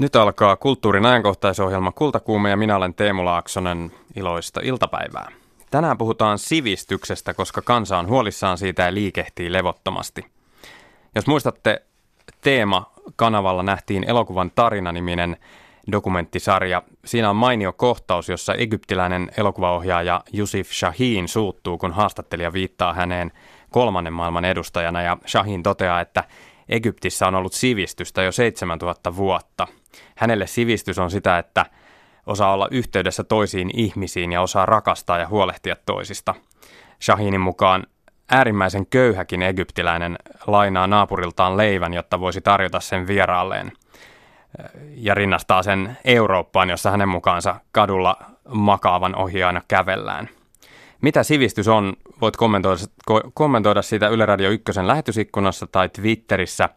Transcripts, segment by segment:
Nyt alkaa kulttuurin ajankohtaisohjelma Kultakuume ja minä olen Teemu Laaksonen. Iloista iltapäivää. Tänään puhutaan sivistyksestä, koska kansa on huolissaan siitä ja liikehtii levottomasti. Jos muistatte, teema kanavalla nähtiin elokuvan Tarina-niminen dokumenttisarja. Siinä on mainio kohtaus, jossa egyptiläinen elokuvaohjaaja Yusuf Shahin suuttuu, kun haastattelija viittaa häneen kolmannen maailman edustajana ja Shahin toteaa, että Egyptissä on ollut sivistystä jo 7000 vuotta. Hänelle sivistys on sitä, että osaa olla yhteydessä toisiin ihmisiin ja osaa rakastaa ja huolehtia toisista. Shahinin mukaan äärimmäisen köyhäkin egyptiläinen lainaa naapuriltaan leivän, jotta voisi tarjota sen vieraalleen. Ja rinnastaa sen Eurooppaan, jossa hänen mukaansa kadulla makaavan ohi aina kävellään. Mitä sivistys on? Voit kommentoida, kommentoida sitä Yle Radio 1 lähetysikkunassa tai Twitterissä.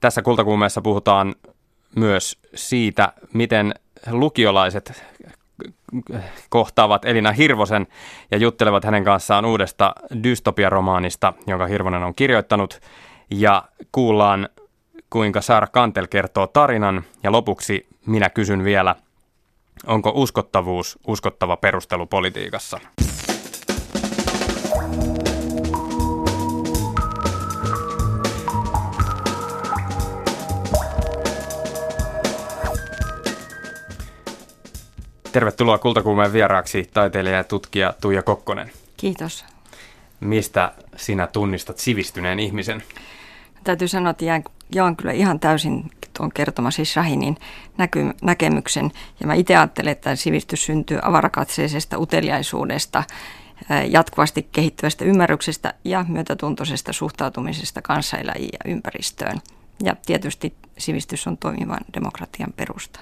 Tässä kultakuumeessa puhutaan myös siitä, miten lukiolaiset kohtaavat Elina Hirvosen ja juttelevat hänen kanssaan uudesta dystopiaromaanista, jonka Hirvonen on kirjoittanut. Ja kuullaan, kuinka Saara Kantel kertoo tarinan. Ja lopuksi minä kysyn vielä, onko uskottavuus uskottava perustelu politiikassa? Tervetuloa Kultakuumeen vieraaksi taiteilija ja tutkija Tuija Kokkonen. Kiitos. Mistä sinä tunnistat sivistyneen ihmisen? Täytyy sanoa, että jään, jaan kyllä ihan täysin tuon kertomasi Shahinin näky, näkemyksen. Ja mä itse ajattelen, että sivistys syntyy avarakatseisesta uteliaisuudesta, jatkuvasti kehittyvästä ymmärryksestä ja myötätuntoisesta suhtautumisesta kanssaeläjiin ja ympäristöön. Ja tietysti sivistys on toimivan demokratian perusta.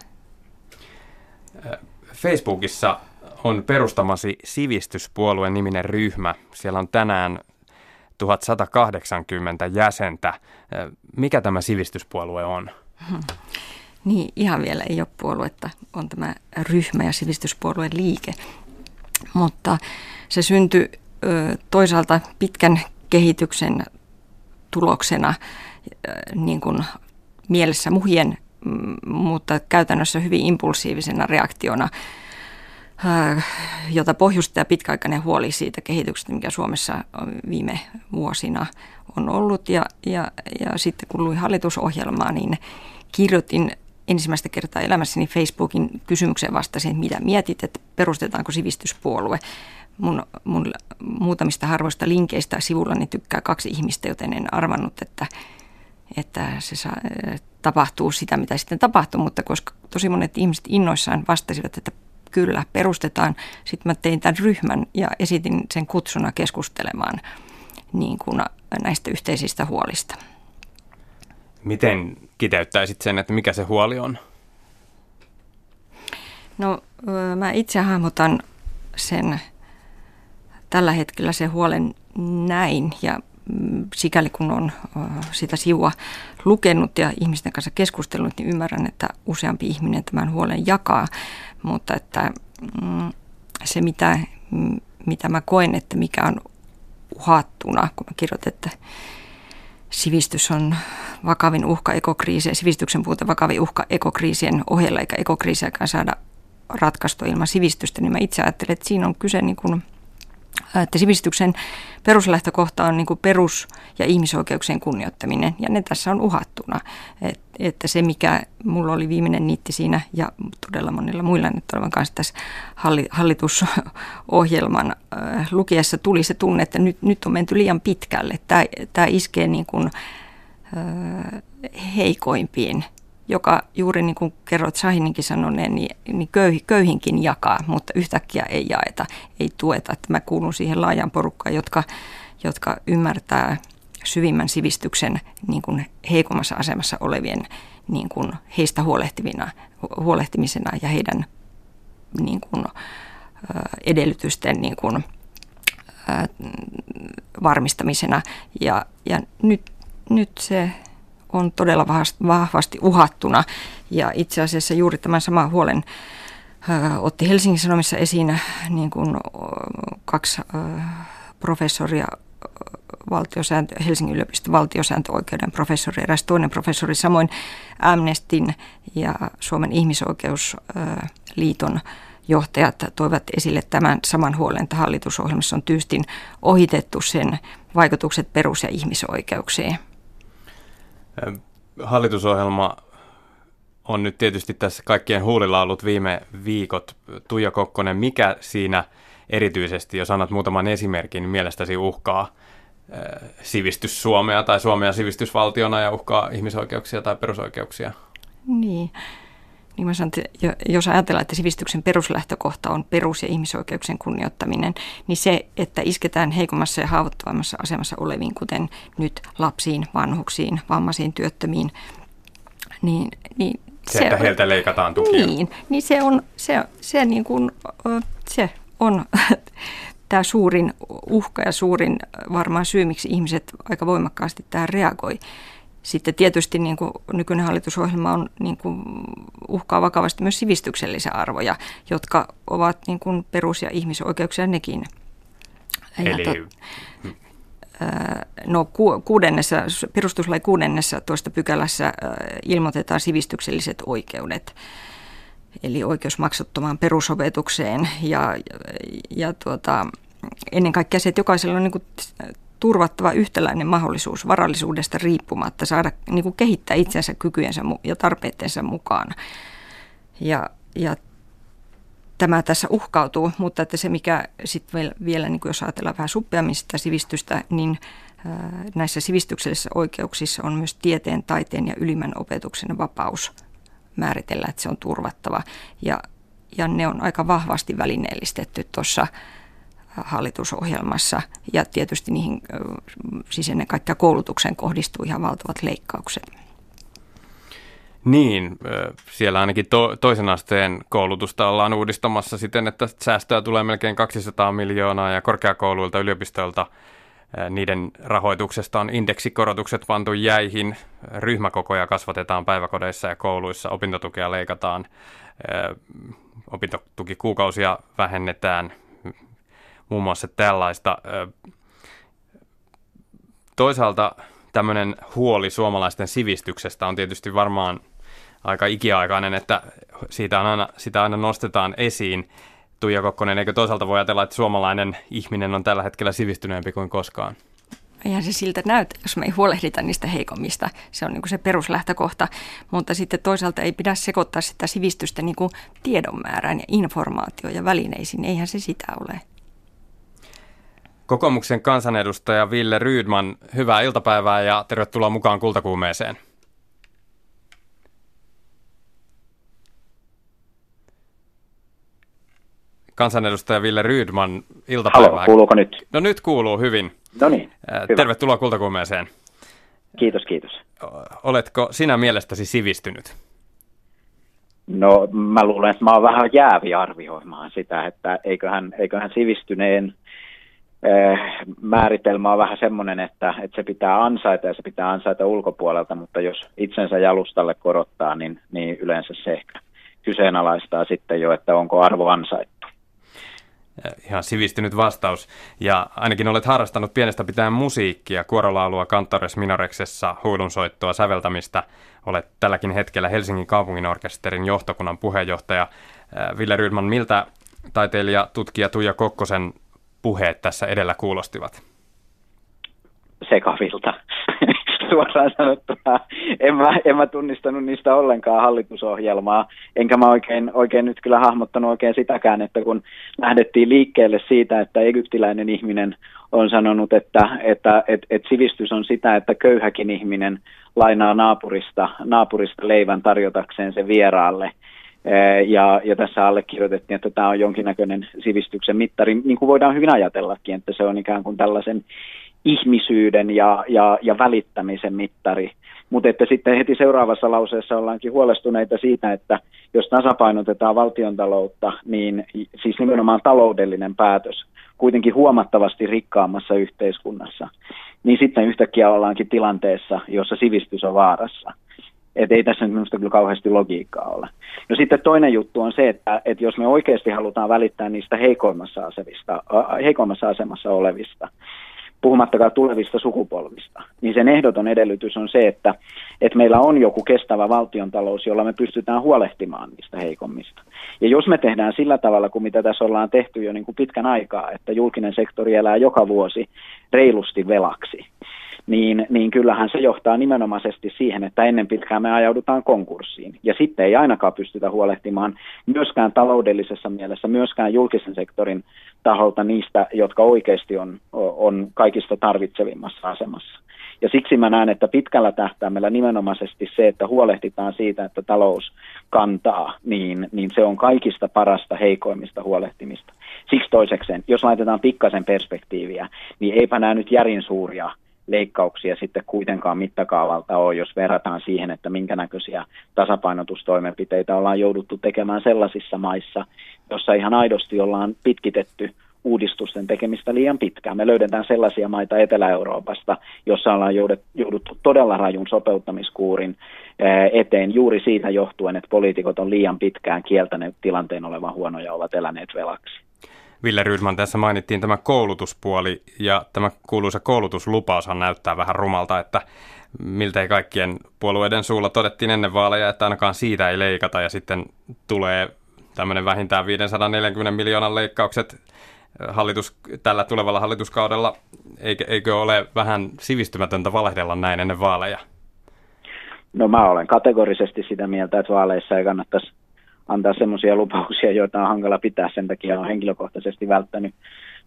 Facebookissa on perustamasi sivistyspuolueen niminen ryhmä. Siellä on tänään 1180 jäsentä. Mikä tämä sivistyspuolue on? Hmm. Niin, ihan vielä ei ole puoluetta. On tämä ryhmä ja sivistyspuolueen liike. Mutta se syntyi toisaalta pitkän kehityksen tuloksena niin kuin mielessä muhien mutta käytännössä hyvin impulsiivisena reaktiona, äh, jota pohjustaja pitkäaikainen huoli siitä kehityksestä, mikä Suomessa viime vuosina on ollut. Ja, ja, ja sitten kun luin hallitusohjelmaa, niin kirjoitin ensimmäistä kertaa elämässäni Facebookin kysymykseen vastasin, että mitä mietit, että perustetaanko sivistyspuolue. Mun, mun muutamista harvoista linkeistä sivullani tykkää kaksi ihmistä, joten en arvannut, että että se saa, tapahtuu sitä, mitä sitten tapahtuu, mutta koska tosi monet ihmiset innoissaan vastasivat, että kyllä, perustetaan. Sitten mä tein tämän ryhmän ja esitin sen kutsuna keskustelemaan niin kuin näistä yhteisistä huolista. Miten kiteyttäisit sen, että mikä se huoli on? No mä itse hahmotan sen tällä hetkellä se huolen näin ja sikäli kun on sitä sivua lukenut ja ihmisten kanssa keskustellut, niin ymmärrän, että useampi ihminen tämän huolen jakaa, mutta että mm, se mitä, mitä mä koen, että mikä on uhattuna, kun mä kirjoitan, että sivistys on vakavin uhka ekokriisien, sivistyksen puute vakavin uhka ekokriisien ohella, eikä ekokriisiäkään saada ratkaistua ilman sivistystä, niin mä itse ajattelen, että siinä on kyse niin kuin – että sivistyksen peruslähtökohta on niin kuin perus- ja ihmisoikeuksien kunnioittaminen, ja ne tässä on uhattuna. Et, että se, mikä mulla oli viimeinen niitti siinä, ja todella monilla muilla nyt olevan kanssa tässä hallitusohjelman äh, lukiessa tuli se tunne, että nyt, nyt on menty liian pitkälle. Tämä, tämä iskee niin kuin, äh, heikoimpiin joka juuri niin kuin kerroit Sahininkin sanoneen, niin, niin köyh, köyhinkin jakaa, mutta yhtäkkiä ei jaeta, ei tueta. Että mä kuulun siihen laajan porukkaan, jotka, jotka ymmärtää syvimmän sivistyksen niin kuin heikommassa asemassa olevien niin kuin heistä huolehtivina, huolehtimisena ja heidän niin kuin, edellytysten niin kuin, varmistamisena. Ja, ja nyt, nyt se on todella vahvasti uhattuna. Ja itse asiassa juuri tämän saman huolen otti Helsingin Sanomissa esiin niin kuin kaksi professoria valtiosääntö, Helsingin yliopiston valtiosääntöoikeuden professori, eräs toinen professori, samoin Amnestin ja Suomen ihmisoikeusliiton johtajat toivat esille tämän saman huolen, että hallitusohjelmassa on tyystin ohitettu sen vaikutukset perus- ja ihmisoikeuksiin. Hallitusohjelma on nyt tietysti tässä kaikkien huulilla ollut viime viikot. Tuija Kokkonen, mikä siinä erityisesti, jos annat muutaman esimerkin, mielestäsi uhkaa sivistys Suomea tai Suomea sivistysvaltiona ja uhkaa ihmisoikeuksia tai perusoikeuksia? Niin. Niin mä sanon, että jos ajatellaan, että sivistyksen peruslähtökohta on perus- ja ihmisoikeuksien kunnioittaminen, niin se, että isketään heikommassa ja haavoittuvammassa asemassa oleviin, kuten nyt lapsiin, vanhuksiin, vammaisiin, työttömiin, niin, niin se, se että heiltä leikataan tukia. Niin, niin se on, se, se, niin kuin, se on tämä suurin uhka ja suurin varmaan syy, miksi ihmiset aika voimakkaasti tähän reagoi. Sitten tietysti niin kuin nykyinen hallitusohjelma on, niin kuin, uhkaa vakavasti myös sivistyksellisiä arvoja, jotka ovat niin kuin perus- ja ihmisoikeuksia nekin. Eli... Ja to, no, kuudennessa, perustuslain kuudennessa tuosta pykälässä ilmoitetaan sivistykselliset oikeudet eli oikeus maksuttomaan perusopetukseen ja, ja, ja tuota, ennen kaikkea se, että jokaisella on niin kuin turvattava yhtäläinen mahdollisuus varallisuudesta riippumatta saada niin kuin kehittää itsensä kykyjensä ja tarpeittensa mukaan. Ja, ja tämä tässä uhkautuu, mutta että se mikä sitten vielä, niin kuin jos ajatellaan vähän suppeammin sitä sivistystä, niin näissä sivistyksellisissä oikeuksissa on myös tieteen, taiteen ja ylimmän opetuksen vapaus määritellä, että se on turvattava. Ja, ja ne on aika vahvasti välineellistetty tuossa hallitusohjelmassa. Ja tietysti niihin, siis ennen kaikkea koulutukseen kohdistuu ihan valtavat leikkaukset. Niin, siellä ainakin to, toisen asteen koulutusta ollaan uudistamassa siten, että säästöä tulee melkein 200 miljoonaa ja korkeakouluilta, yliopistoilta niiden rahoituksesta on indeksikorotukset pantu jäihin, ryhmäkokoja kasvatetaan päiväkodeissa ja kouluissa, opintotukea leikataan, opintotukikuukausia vähennetään, muun muassa tällaista. Toisaalta tämmöinen huoli suomalaisten sivistyksestä on tietysti varmaan aika ikiaikainen, että siitä on aina, sitä aina nostetaan esiin. Tuija Kokkonen, eikö toisaalta voi ajatella, että suomalainen ihminen on tällä hetkellä sivistyneempi kuin koskaan? Eihän se siltä näytä, jos me ei huolehdita niistä heikommista. Se on niin se peruslähtökohta. Mutta sitten toisaalta ei pidä sekoittaa sitä sivistystä niin tiedon määrään ja informaatio ja välineisiin. Eihän se sitä ole. Kokoomuksen kansanedustaja Ville Rydman, hyvää iltapäivää ja tervetuloa mukaan Kultakuumeeseen. Kansanedustaja Ville Rydman, iltapäivää. Halo, kuuluuko nyt? No nyt kuuluu hyvin. No niin, hyvä. Tervetuloa Kultakuumeeseen. Kiitos, kiitos. Oletko sinä mielestäsi sivistynyt? No mä luulen, että mä oon vähän jäävi arvioimaan sitä, että eiköhän, eiköhän sivistyneen määritelmä on vähän semmoinen, että, että se pitää ansaita ja se pitää ansaita ulkopuolelta, mutta jos itsensä jalustalle korottaa, niin, niin yleensä se ehkä kyseenalaistaa sitten jo, että onko arvo ansaittu. Eh, ihan sivistynyt vastaus. Ja ainakin olet harrastanut pienestä pitäen musiikkia, kuorolaulua Kantores Minoreksessa, huudunsoittoa, säveltämistä. Olet tälläkin hetkellä Helsingin kaupunginorkesterin johtokunnan puheenjohtaja. Eh, Ville Rydman, miltä taiteilija, tutkija Tuija Kokkosen puheet tässä edellä kuulostivat? Sekavilta. Suoraan sanottuna. En mä, en mä tunnistanut niistä ollenkaan hallitusohjelmaa, enkä mä oikein, oikein nyt kyllä hahmottanut oikein sitäkään, että kun lähdettiin liikkeelle siitä, että egyptiläinen ihminen on sanonut, että, että että sivistys on sitä, että köyhäkin ihminen lainaa naapurista, naapurista leivän tarjotakseen se vieraalle – ja, ja tässä allekirjoitettiin, että tämä on jonkinnäköinen sivistyksen mittari, niin kuin voidaan hyvin ajatellakin, että se on ikään kuin tällaisen ihmisyyden ja, ja, ja välittämisen mittari. Mutta että sitten heti seuraavassa lauseessa ollaankin huolestuneita siitä, että jos tasapainotetaan valtiontaloutta, niin siis nimenomaan taloudellinen päätös kuitenkin huomattavasti rikkaammassa yhteiskunnassa, niin sitten yhtäkkiä ollaankin tilanteessa, jossa sivistys on vaarassa. Että ei tässä nyt minusta kyllä kauheasti logiikkaa ole. No sitten toinen juttu on se, että, että jos me oikeasti halutaan välittää niistä heikoimmassa, asevista, heikoimmassa asemassa olevista, puhumattakaan tulevista sukupolvista, niin sen ehdoton edellytys on se, että, että meillä on joku kestävä valtiontalous, jolla me pystytään huolehtimaan niistä heikommista. Ja jos me tehdään sillä tavalla, kuin mitä tässä ollaan tehty jo niin kuin pitkän aikaa, että julkinen sektori elää joka vuosi reilusti velaksi, niin, niin kyllähän se johtaa nimenomaisesti siihen, että ennen pitkään me ajaudutaan konkurssiin. Ja sitten ei ainakaan pystytä huolehtimaan myöskään taloudellisessa mielessä, myöskään julkisen sektorin taholta niistä, jotka oikeasti on, on kaikista tarvitsevimmassa asemassa. Ja siksi mä näen, että pitkällä tähtäimellä nimenomaisesti se, että huolehditaan siitä, että talous kantaa, niin, niin se on kaikista parasta heikoimmista huolehtimista. Siksi toisekseen, jos laitetaan pikkasen perspektiiviä, niin eipä nämä nyt järin suuria leikkauksia sitten kuitenkaan mittakaavalta ole, jos verrataan siihen, että minkä näköisiä tasapainotustoimenpiteitä ollaan jouduttu tekemään sellaisissa maissa, jossa ihan aidosti ollaan pitkitetty uudistusten tekemistä liian pitkään. Me löydetään sellaisia maita Etelä-Euroopasta, jossa ollaan jouduttu todella rajun sopeuttamiskuurin eh, eteen juuri siitä johtuen, että poliitikot on liian pitkään kieltäneet tilanteen olevan huono ja ovat eläneet velaksi. Ville Rydman, tässä mainittiin tämä koulutuspuoli ja tämä kuuluisa koulutuslupaushan näyttää vähän rumalta, että miltei kaikkien puolueiden suulla todettiin ennen vaaleja, että ainakaan siitä ei leikata ja sitten tulee tämmöinen vähintään 540 miljoonan leikkaukset hallitus, tällä tulevalla hallituskaudella. Eikö, eikö ole vähän sivistymätöntä valehdella näin ennen vaaleja? No mä olen kategorisesti sitä mieltä, että vaaleissa ei kannattaisi antaa semmoisia lupauksia, joita on hankala pitää. Sen takia on henkilökohtaisesti välttänyt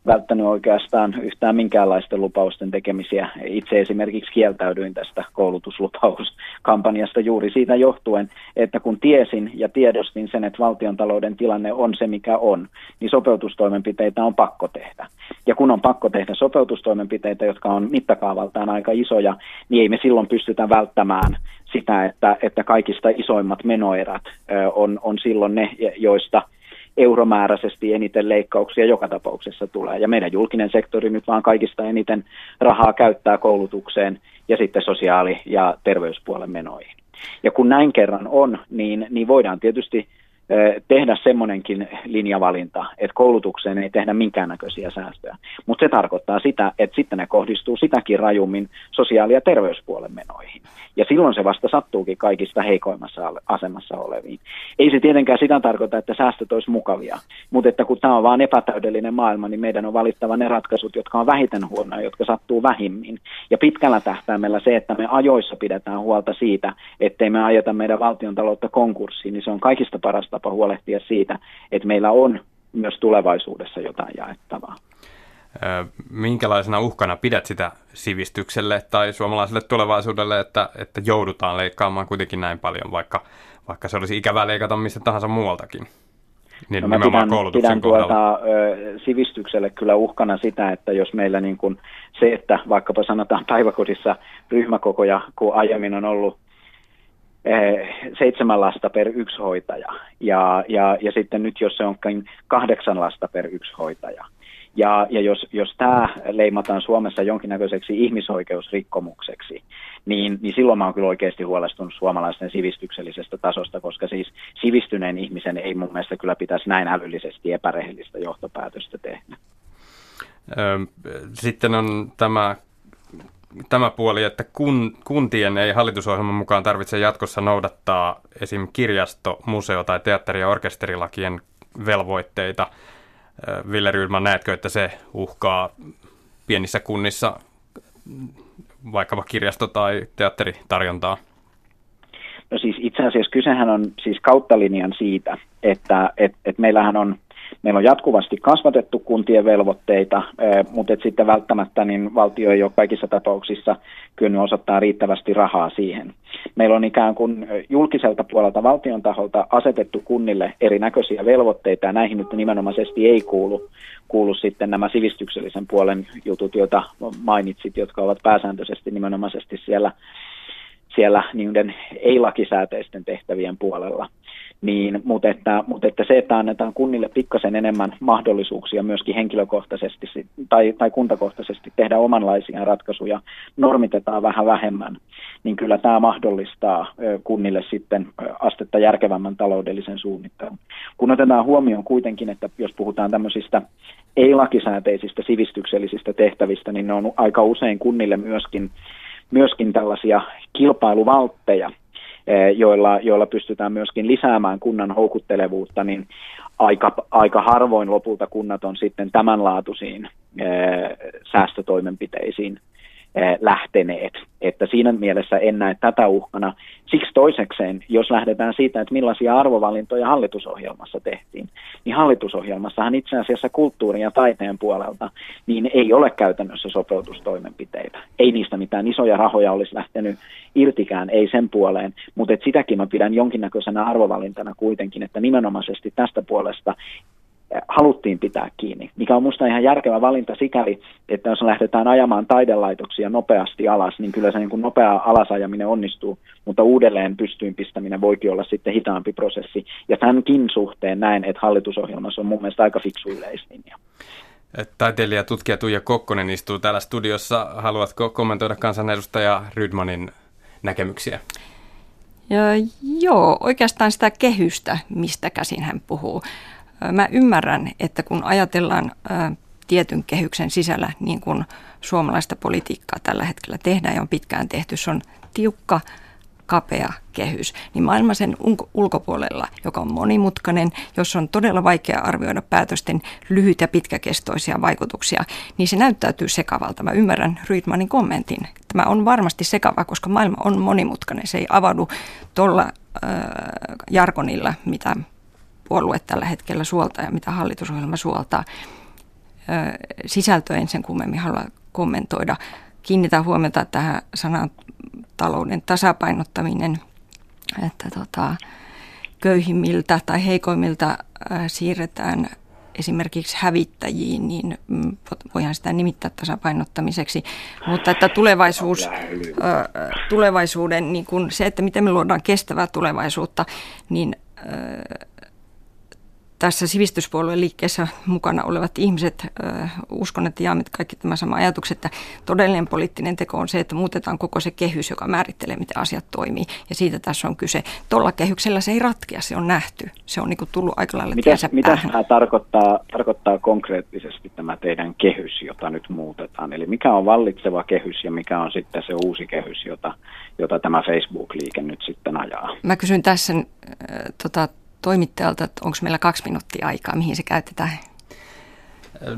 välttänyt oikeastaan yhtään minkäänlaisten lupausten tekemisiä. Itse esimerkiksi kieltäydyin tästä koulutuslupauskampanjasta juuri siitä johtuen, että kun tiesin ja tiedostin sen, että valtiontalouden tilanne on se mikä on, niin sopeutustoimenpiteitä on pakko tehdä. Ja kun on pakko tehdä sopeutustoimenpiteitä, jotka on mittakaavaltaan aika isoja, niin ei me silloin pystytä välttämään sitä, että, että kaikista isoimmat menoerät on, on silloin ne, joista – euromääräisesti eniten leikkauksia joka tapauksessa tulee. Ja meidän julkinen sektori nyt vaan kaikista eniten rahaa käyttää koulutukseen ja sitten sosiaali- ja terveyspuolen menoihin. Ja kun näin kerran on, niin, niin voidaan tietysti tehdä semmoinenkin linjavalinta, että koulutukseen ei tehdä minkäännäköisiä säästöjä. Mutta se tarkoittaa sitä, että sitten ne kohdistuu sitäkin rajummin sosiaali- ja terveyspuolen menoihin. Ja silloin se vasta sattuukin kaikista heikoimmassa asemassa oleviin. Ei se tietenkään sitä tarkoita, että säästöt olisi mukavia, mutta että kun tämä on vain epätäydellinen maailma, niin meidän on valittava ne ratkaisut, jotka on vähiten huonoja, jotka sattuu vähimmin. Ja pitkällä tähtäimellä se, että me ajoissa pidetään huolta siitä, ettei me ajeta meidän valtion taloutta konkurssiin, niin se on kaikista parasta tapa huolehtia siitä, että meillä on myös tulevaisuudessa jotain jaettavaa. Minkälaisena uhkana pidät sitä sivistykselle tai suomalaiselle tulevaisuudelle, että, että joudutaan leikkaamaan kuitenkin näin paljon, vaikka, vaikka se olisi ikävää leikata mistä tahansa muualtakin? Niin no mä pidän, pidän tuota, ö, sivistykselle kyllä uhkana sitä, että jos meillä niin kuin se, että vaikkapa sanotaan päiväkodissa ryhmäkokoja, kun aiemmin on ollut seitsemän lasta per yksi hoitaja. Ja, ja, ja sitten nyt, jos se onkin kahdeksan lasta per yksi hoitaja. Ja, ja jos, jos tämä leimataan Suomessa jonkinnäköiseksi ihmisoikeusrikkomukseksi, niin, niin silloin mä oon kyllä oikeasti huolestunut suomalaisten sivistyksellisestä tasosta, koska siis sivistyneen ihmisen ei mun mielestä kyllä pitäisi näin älyllisesti epärehellistä johtopäätöstä tehdä. Sitten on tämä tämä puoli, että kun, kuntien ei hallitusohjelman mukaan tarvitse jatkossa noudattaa esim. kirjasto, museo- tai teatteri- ja orkesterilakien velvoitteita. Ville Rydman, näetkö, että se uhkaa pienissä kunnissa vaikkapa kirjasto- tai teatteritarjontaa? No siis itse asiassa kysehän on siis kautta linjan siitä, että et, et meillähän on Meillä on jatkuvasti kasvatettu kuntien velvoitteita, mutta et sitten välttämättä niin valtio ei ole kaikissa tapauksissa kyennyt osoittaa riittävästi rahaa siihen. Meillä on ikään kuin julkiselta puolelta valtion taholta asetettu kunnille erinäköisiä velvoitteita ja näihin nyt nimenomaisesti ei kuulu, kuulu sitten nämä sivistyksellisen puolen jutut, joita mainitsit, jotka ovat pääsääntöisesti nimenomaisesti siellä siellä niiden ei-lakisääteisten tehtävien puolella niin, mutta, että, mutta että se, että annetaan kunnille pikkasen enemmän mahdollisuuksia myöskin henkilökohtaisesti tai, tai kuntakohtaisesti tehdä omanlaisia ratkaisuja, normitetaan vähän vähemmän, niin kyllä tämä mahdollistaa kunnille sitten astetta järkevämmän taloudellisen suunnittelun. Kun otetaan huomioon kuitenkin, että jos puhutaan tämmöisistä ei-lakisääteisistä sivistyksellisistä tehtävistä, niin ne on aika usein kunnille myöskin, myöskin tällaisia kilpailuvaltteja, joilla, joilla pystytään myöskin lisäämään kunnan houkuttelevuutta, niin aika, aika harvoin lopulta kunnat on sitten tämänlaatuisiin eh, säästötoimenpiteisiin Eh, lähteneet. Että siinä mielessä en näe tätä uhkana. Siksi toisekseen, jos lähdetään siitä, että millaisia arvovalintoja hallitusohjelmassa tehtiin, niin hallitusohjelmassahan itse asiassa kulttuurin ja taiteen puolelta niin ei ole käytännössä sopeutustoimenpiteitä. Ei niistä mitään isoja rahoja olisi lähtenyt irtikään, ei sen puoleen, mutta sitäkin mä pidän jonkinnäköisenä arvovalintana kuitenkin, että nimenomaisesti tästä puolesta haluttiin pitää kiinni, mikä on minusta ihan järkevä valinta sikäli, että jos lähdetään ajamaan taidelaitoksia nopeasti alas, niin kyllä se niin kuin nopea alasajaminen onnistuu, mutta uudelleen pystyyn pistäminen voikin olla sitten hitaampi prosessi. Ja tämänkin suhteen näen, että hallitusohjelmassa on mun mielestä aika fiksu yleislinja. Taiteilija tutkija Tuija Kokkonen istuu täällä studiossa. Haluatko kommentoida kansanedustaja Rydmanin näkemyksiä? Ja, joo, oikeastaan sitä kehystä, mistä käsin hän puhuu. Mä ymmärrän, että kun ajatellaan tietyn kehyksen sisällä, niin kuin suomalaista politiikkaa tällä hetkellä tehdään ja on pitkään tehty, se on tiukka, kapea kehys, niin maailma sen ulkopuolella, joka on monimutkainen, jos on todella vaikea arvioida päätösten lyhyt- ja pitkäkestoisia vaikutuksia, niin se näyttäytyy sekavalta. Mä ymmärrän Rydmanin kommentin. Tämä on varmasti sekava, koska maailma on monimutkainen. Se ei avaudu tuolla äh, jargonilla, mitä puolue tällä hetkellä suoltaa ja mitä hallitusohjelma suoltaa. Sisältöä en sen kummemmin halua kommentoida. Kiinnitän huomiota tähän sanan talouden tasapainottaminen, että tota, köyhimmiltä tai heikoimmilta siirretään esimerkiksi hävittäjiin, niin mm, voidaan sitä nimittää tasapainottamiseksi. Mutta että tulevaisuus, tulevaisuuden, niin kun se, että miten me luodaan kestävää tulevaisuutta, niin tässä sivistyspuolueen liikkeessä mukana olevat ihmiset, uskon, että jaamme kaikki tämä sama ajatus, että todellinen poliittinen teko on se, että muutetaan koko se kehys, joka määrittelee, miten asiat toimii. Ja siitä tässä on kyse. Tuolla kehyksellä se ei ratkea, se on nähty. Se on niin kuin tullut aika lailla Mitä, mitä tämä tarkoittaa, tarkoittaa konkreettisesti tämä teidän kehys, jota nyt muutetaan? Eli mikä on vallitseva kehys ja mikä on sitten se uusi kehys, jota, jota tämä Facebook-liike nyt sitten ajaa? Mä kysyn tässä äh, tota, toimittajalta, että onko meillä kaksi minuuttia aikaa, mihin se käytetään?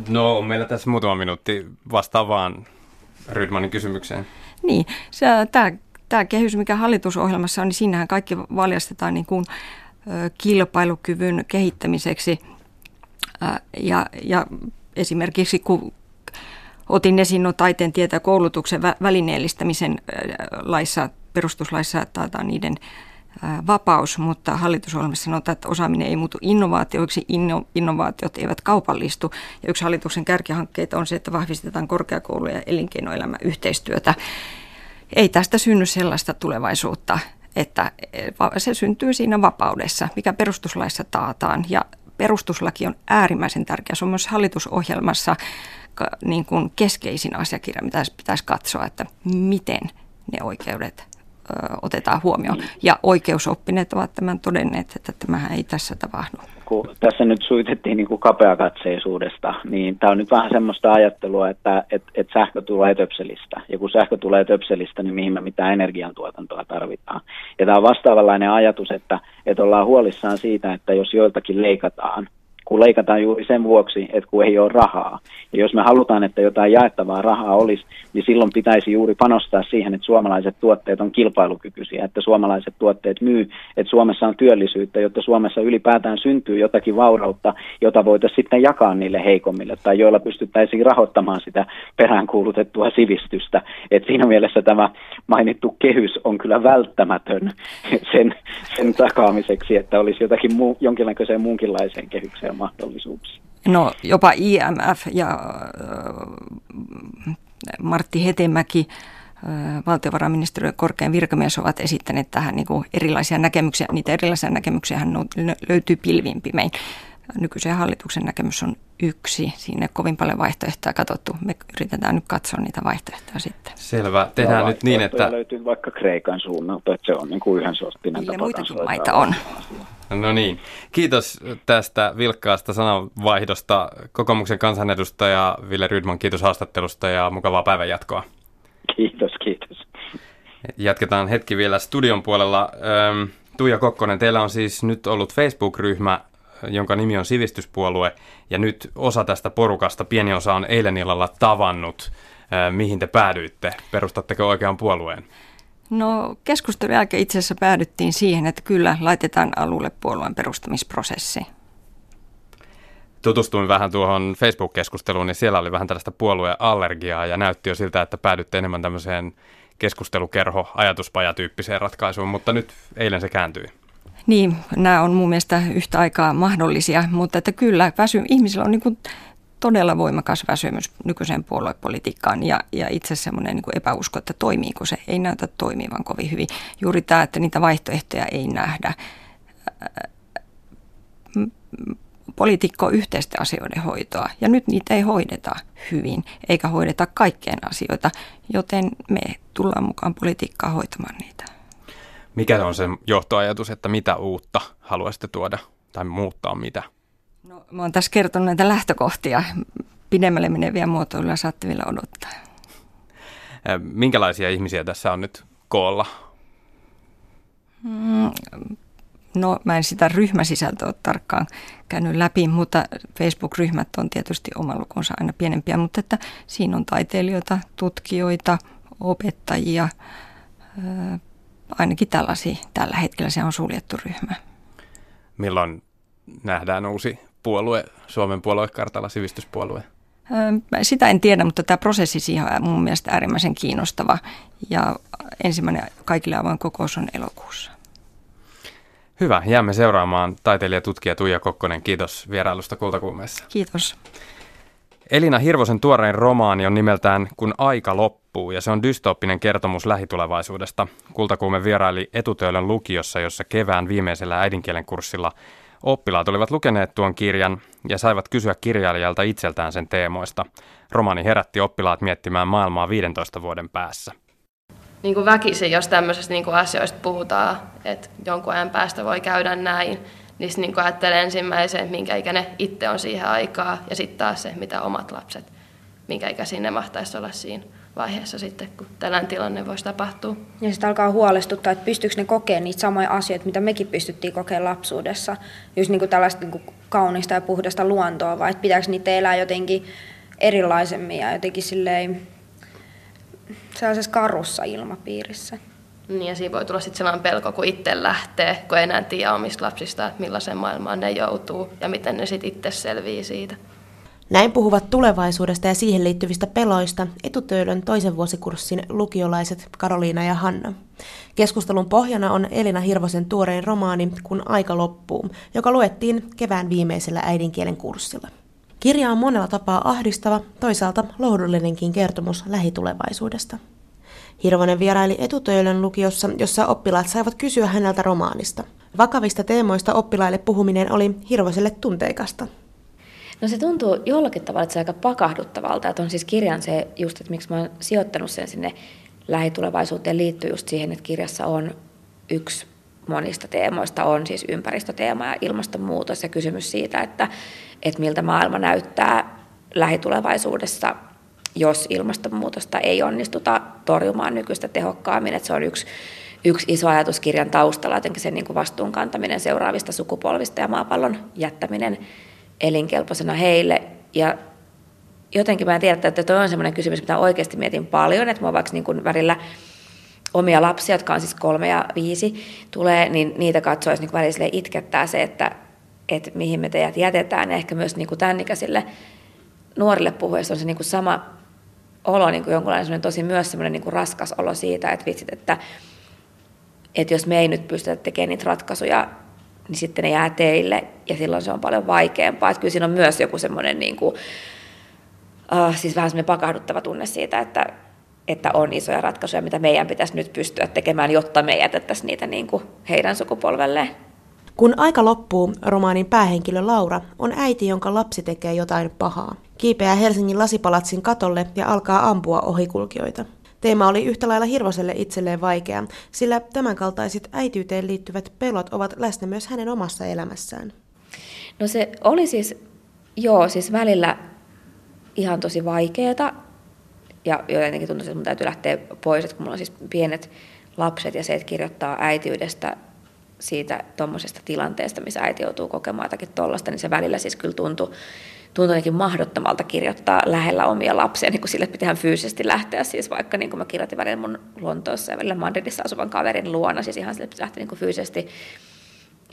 No, on meillä tässä muutama minuutti vastaan vaan Rydmanin kysymykseen. Niin, tämä, tämä kehys, mikä hallitusohjelmassa on, niin siinähän kaikki valjastetaan niin kuin, kilpailukyvyn kehittämiseksi. Ja, ja esimerkiksi kun otin esiin no taiteen tietä koulutuksen vä, välineellistämisen laissa, perustuslaissa taataan niiden vapaus, mutta hallitusohjelmassa sanotaan, että osaaminen ei muutu innovaatioiksi, inno, innovaatiot eivät kaupallistu. Ja yksi hallituksen kärkihankkeita on se, että vahvistetaan korkeakouluja ja elinkeinoelämän yhteistyötä. Ei tästä synny sellaista tulevaisuutta, että se syntyy siinä vapaudessa, mikä perustuslaissa taataan. Ja perustuslaki on äärimmäisen tärkeä. Se on myös hallitusohjelmassa niin kuin keskeisin asiakirja, mitä pitäisi katsoa, että miten ne oikeudet otetaan huomioon. Niin. Ja oikeusoppineet ovat tämän todenneet, että tämähän ei tässä tapahdu. Kun tässä nyt suitettiin niin kuin kapeakatseisuudesta, niin tämä on nyt vähän semmoista ajattelua, että et, et sähkö tulee töpselistä. Ja kun sähkö tulee töpselistä, niin mihin me mitään energiantuotantoa tarvitaan. Ja tämä on vastaavanlainen ajatus, että, että ollaan huolissaan siitä, että jos joiltakin leikataan, kun leikataan juuri sen vuoksi, että kun ei ole rahaa. Ja jos me halutaan, että jotain jaettavaa rahaa olisi, niin silloin pitäisi juuri panostaa siihen, että suomalaiset tuotteet on kilpailukykyisiä, että suomalaiset tuotteet myy, että Suomessa on työllisyyttä, jotta Suomessa ylipäätään syntyy jotakin vaurautta, jota voitaisiin sitten jakaa niille heikommille tai joilla pystyttäisiin rahoittamaan sitä peräänkuulutettua sivistystä. Et siinä mielessä tämä mainittu kehys on kyllä välttämätön sen, sen takaamiseksi, että olisi jotakin muu, jonkinlaiseen muunkinlaiseen kehykseen mahdollisuuksia. No jopa IMF ja Martti Hetemäki valtiovarainministeriön korkean virkamies ovat esittäneet tähän niin kuin erilaisia näkemyksiä. Niitä erilaisia näkemyksiä löytyy pilvin pimein. Nykyisen hallituksen näkemys on yksi. Siinä kovin paljon vaihtoehtoja katsottu. Me yritetään nyt katsoa niitä vaihtoehtoja sitten. Selvä. Tehdään no, nyt niin, että... löytyy vaikka Kreikan suunnalta, että se on niin kuin yhden sorttinen tapa muitakin maita on. No niin. Kiitos tästä vilkkaasta sananvaihdosta kokoomuksen kansanedustaja Ville Rydman. Kiitos haastattelusta ja mukavaa päivänjatkoa. Kiitos, kiitos. Jatketaan hetki vielä studion puolella. Tuija Kokkonen, teillä on siis nyt ollut Facebook-ryhmä, jonka nimi on Sivistyspuolue, ja nyt osa tästä porukasta, pieni osa on eilen illalla tavannut. Mihin te päädyitte? Perustatteko oikean puolueen? No keskustelun jälkeen itse asiassa päädyttiin siihen, että kyllä laitetaan alulle puolueen perustamisprosessi. Tutustuin vähän tuohon Facebook-keskusteluun, niin siellä oli vähän tällaista puolueallergiaa ja näytti jo siltä, että päädytte enemmän tämmöiseen keskustelukerho, ajatuspajatyyppiseen ratkaisuun, mutta nyt eilen se kääntyi. Niin, nämä on mun mielestä yhtä aikaa mahdollisia, mutta että kyllä väsy, ihmisillä on niin kuin todella voimakas väsymys nykyiseen puoluepolitiikkaan ja, ja itse semmoinen niin epäusko, että toimiiko se, ei näytä toimivan kovin hyvin. Juuri tämä, että niitä vaihtoehtoja ei nähdä. Poliitikko yhteisten asioiden hoitoa ja nyt niitä ei hoideta hyvin eikä hoideta kaikkien asioita, joten me tullaan mukaan politiikkaa hoitamaan niitä. Mikä on se johtoajatus, että mitä uutta haluaisitte tuoda tai muuttaa mitä? No, mä oon tässä kertonut näitä lähtökohtia. Pidemmälle meneviä muotoiluja saatte vielä odottaa. Minkälaisia ihmisiä tässä on nyt koolla? Mm, no mä en sitä ryhmäsisältöä ole tarkkaan käynyt läpi, mutta Facebook-ryhmät on tietysti oma lukunsa aina pienempiä, mutta että siinä on taiteilijoita, tutkijoita, opettajia, ainakin tällaisia. Tällä hetkellä se on suljettu ryhmä. Milloin nähdään uusi puolue, Suomen puoluekartalla, sivistyspuolue? Sitä en tiedä, mutta tämä prosessi siihen on mun mielestä äärimmäisen kiinnostava. Ja ensimmäinen kaikille avoin kokous on elokuussa. Hyvä, jäämme seuraamaan taiteilijatutkija Tuija Kokkonen. Kiitos vierailusta Kultakuumeessa. Kiitos. Elina Hirvosen tuorein romaani on nimeltään Kun aika loppuu ja se on dystooppinen kertomus lähitulevaisuudesta. Kultakuume vieraili Etutöölön lukiossa, jossa kevään viimeisellä äidinkielen kurssilla Oppilaat olivat lukeneet tuon kirjan ja saivat kysyä kirjailijalta itseltään sen teemoista. Romani herätti oppilaat miettimään maailmaa 15 vuoden päässä. Niin kuin väkisin, jos tämmöisestä niin kuin asioista puhutaan, että jonkun ajan päästä voi käydä näin, niin niin kuin ajattelen ensimmäisen, minkä ikäinen itse on siihen aikaa, ja sitten taas se, mitä omat lapset, minkä ikäisiä ne mahtaisi olla siinä vaiheessa sitten, kun tällainen tilanne voisi tapahtua. Ja sitten alkaa huolestuttaa, että pystyykö ne kokemaan niitä samoja asioita, mitä mekin pystyttiin kokemaan lapsuudessa. Just niin kuin tällaista niin kuin kaunista ja puhdasta luontoa, vai että pitääkö niitä elää jotenkin erilaisemmin ja jotenkin silleen sellaisessa karussa ilmapiirissä. Niin ja siinä voi tulla sitten sellainen pelko, kun itse lähtee, kun ei enää tiedä omista lapsista, että millaiseen maailmaan ne joutuu ja miten ne sitten itse selviää siitä. Näin puhuvat tulevaisuudesta ja siihen liittyvistä peloista etutöölön toisen vuosikurssin lukiolaiset Karoliina ja Hanna. Keskustelun pohjana on Elina Hirvosen tuorein romaani Kun aika loppuu, joka luettiin kevään viimeisellä äidinkielen kurssilla. Kirja on monella tapaa ahdistava, toisaalta lohdullinenkin kertomus lähitulevaisuudesta. Hirvonen vieraili Etutöölön lukiossa, jossa oppilaat saivat kysyä häneltä romaanista. Vakavista teemoista oppilaille puhuminen oli Hirvoselle tunteikasta. No se tuntuu jollakin tavalla, että se aika pakahduttavalta. Että on siis kirjan se just, että miksi mä oon sijoittanut sen sinne lähitulevaisuuteen liittyy just siihen, että kirjassa on yksi monista teemoista on siis ympäristöteema ja ilmastonmuutos ja kysymys siitä, että, että miltä maailma näyttää lähitulevaisuudessa, jos ilmastonmuutosta ei onnistuta torjumaan nykyistä tehokkaammin. Että se on yksi, yksi iso ajatus kirjan taustalla, jotenkin sen niin kuin vastuun kantaminen seuraavista sukupolvista ja maapallon jättäminen elinkelpoisena heille. Ja jotenkin mä en tiedä, että toi on semmoinen kysymys, mitä oikeasti mietin paljon, että mä vaikka niin kuin välillä omia lapsia, jotka on siis kolme ja viisi, tulee, niin niitä katsoisi niin välillä itkettää se, että, että mihin me teidät jätetään. Ja ehkä myös niin kuin tämän ikäisille nuorille puhuessa on se niin kuin sama olo, niin kuin jonkunlainen tosi myös semmoinen niin kuin raskas olo siitä, että vitsit, että, että jos me ei nyt pystytä tekemään niitä ratkaisuja niin sitten ne jää teille ja silloin se on paljon vaikeampaa. Että kyllä siinä on myös joku semmoinen niin kuin, uh, siis vähän semmoinen pakahduttava tunne siitä, että, että on isoja ratkaisuja, mitä meidän pitäisi nyt pystyä tekemään, jotta me jätettäisiin niitä niin kuin heidän sukupolvelleen. Kun aika loppuu, romaanin päähenkilö Laura on äiti, jonka lapsi tekee jotain pahaa. Kiipeää Helsingin lasipalatsin katolle ja alkaa ampua ohikulkijoita. Teema oli yhtä lailla Hirvoselle itselleen vaikea, sillä tämänkaltaiset äitiyteen liittyvät pelot ovat läsnä myös hänen omassa elämässään. No se oli siis, joo, siis välillä ihan tosi vaikeeta ja jotenkin tuntui, että mun täytyy lähteä pois, että kun mulla on siis pienet lapset ja se, että kirjoittaa äitiydestä siitä tuommoisesta tilanteesta, missä äiti joutuu kokemaan jotakin tollasta, niin se välillä siis kyllä tuntui, tuntui jotenkin mahdottomalta kirjoittaa lähellä omia lapsia, niin kuin sille pitää fyysisesti lähteä, siis vaikka niin kuin mä kirjoitin välillä mun Lontoossa ja välillä Madridissa asuvan kaverin luona, siis ihan sille lähteä niin fyysisesti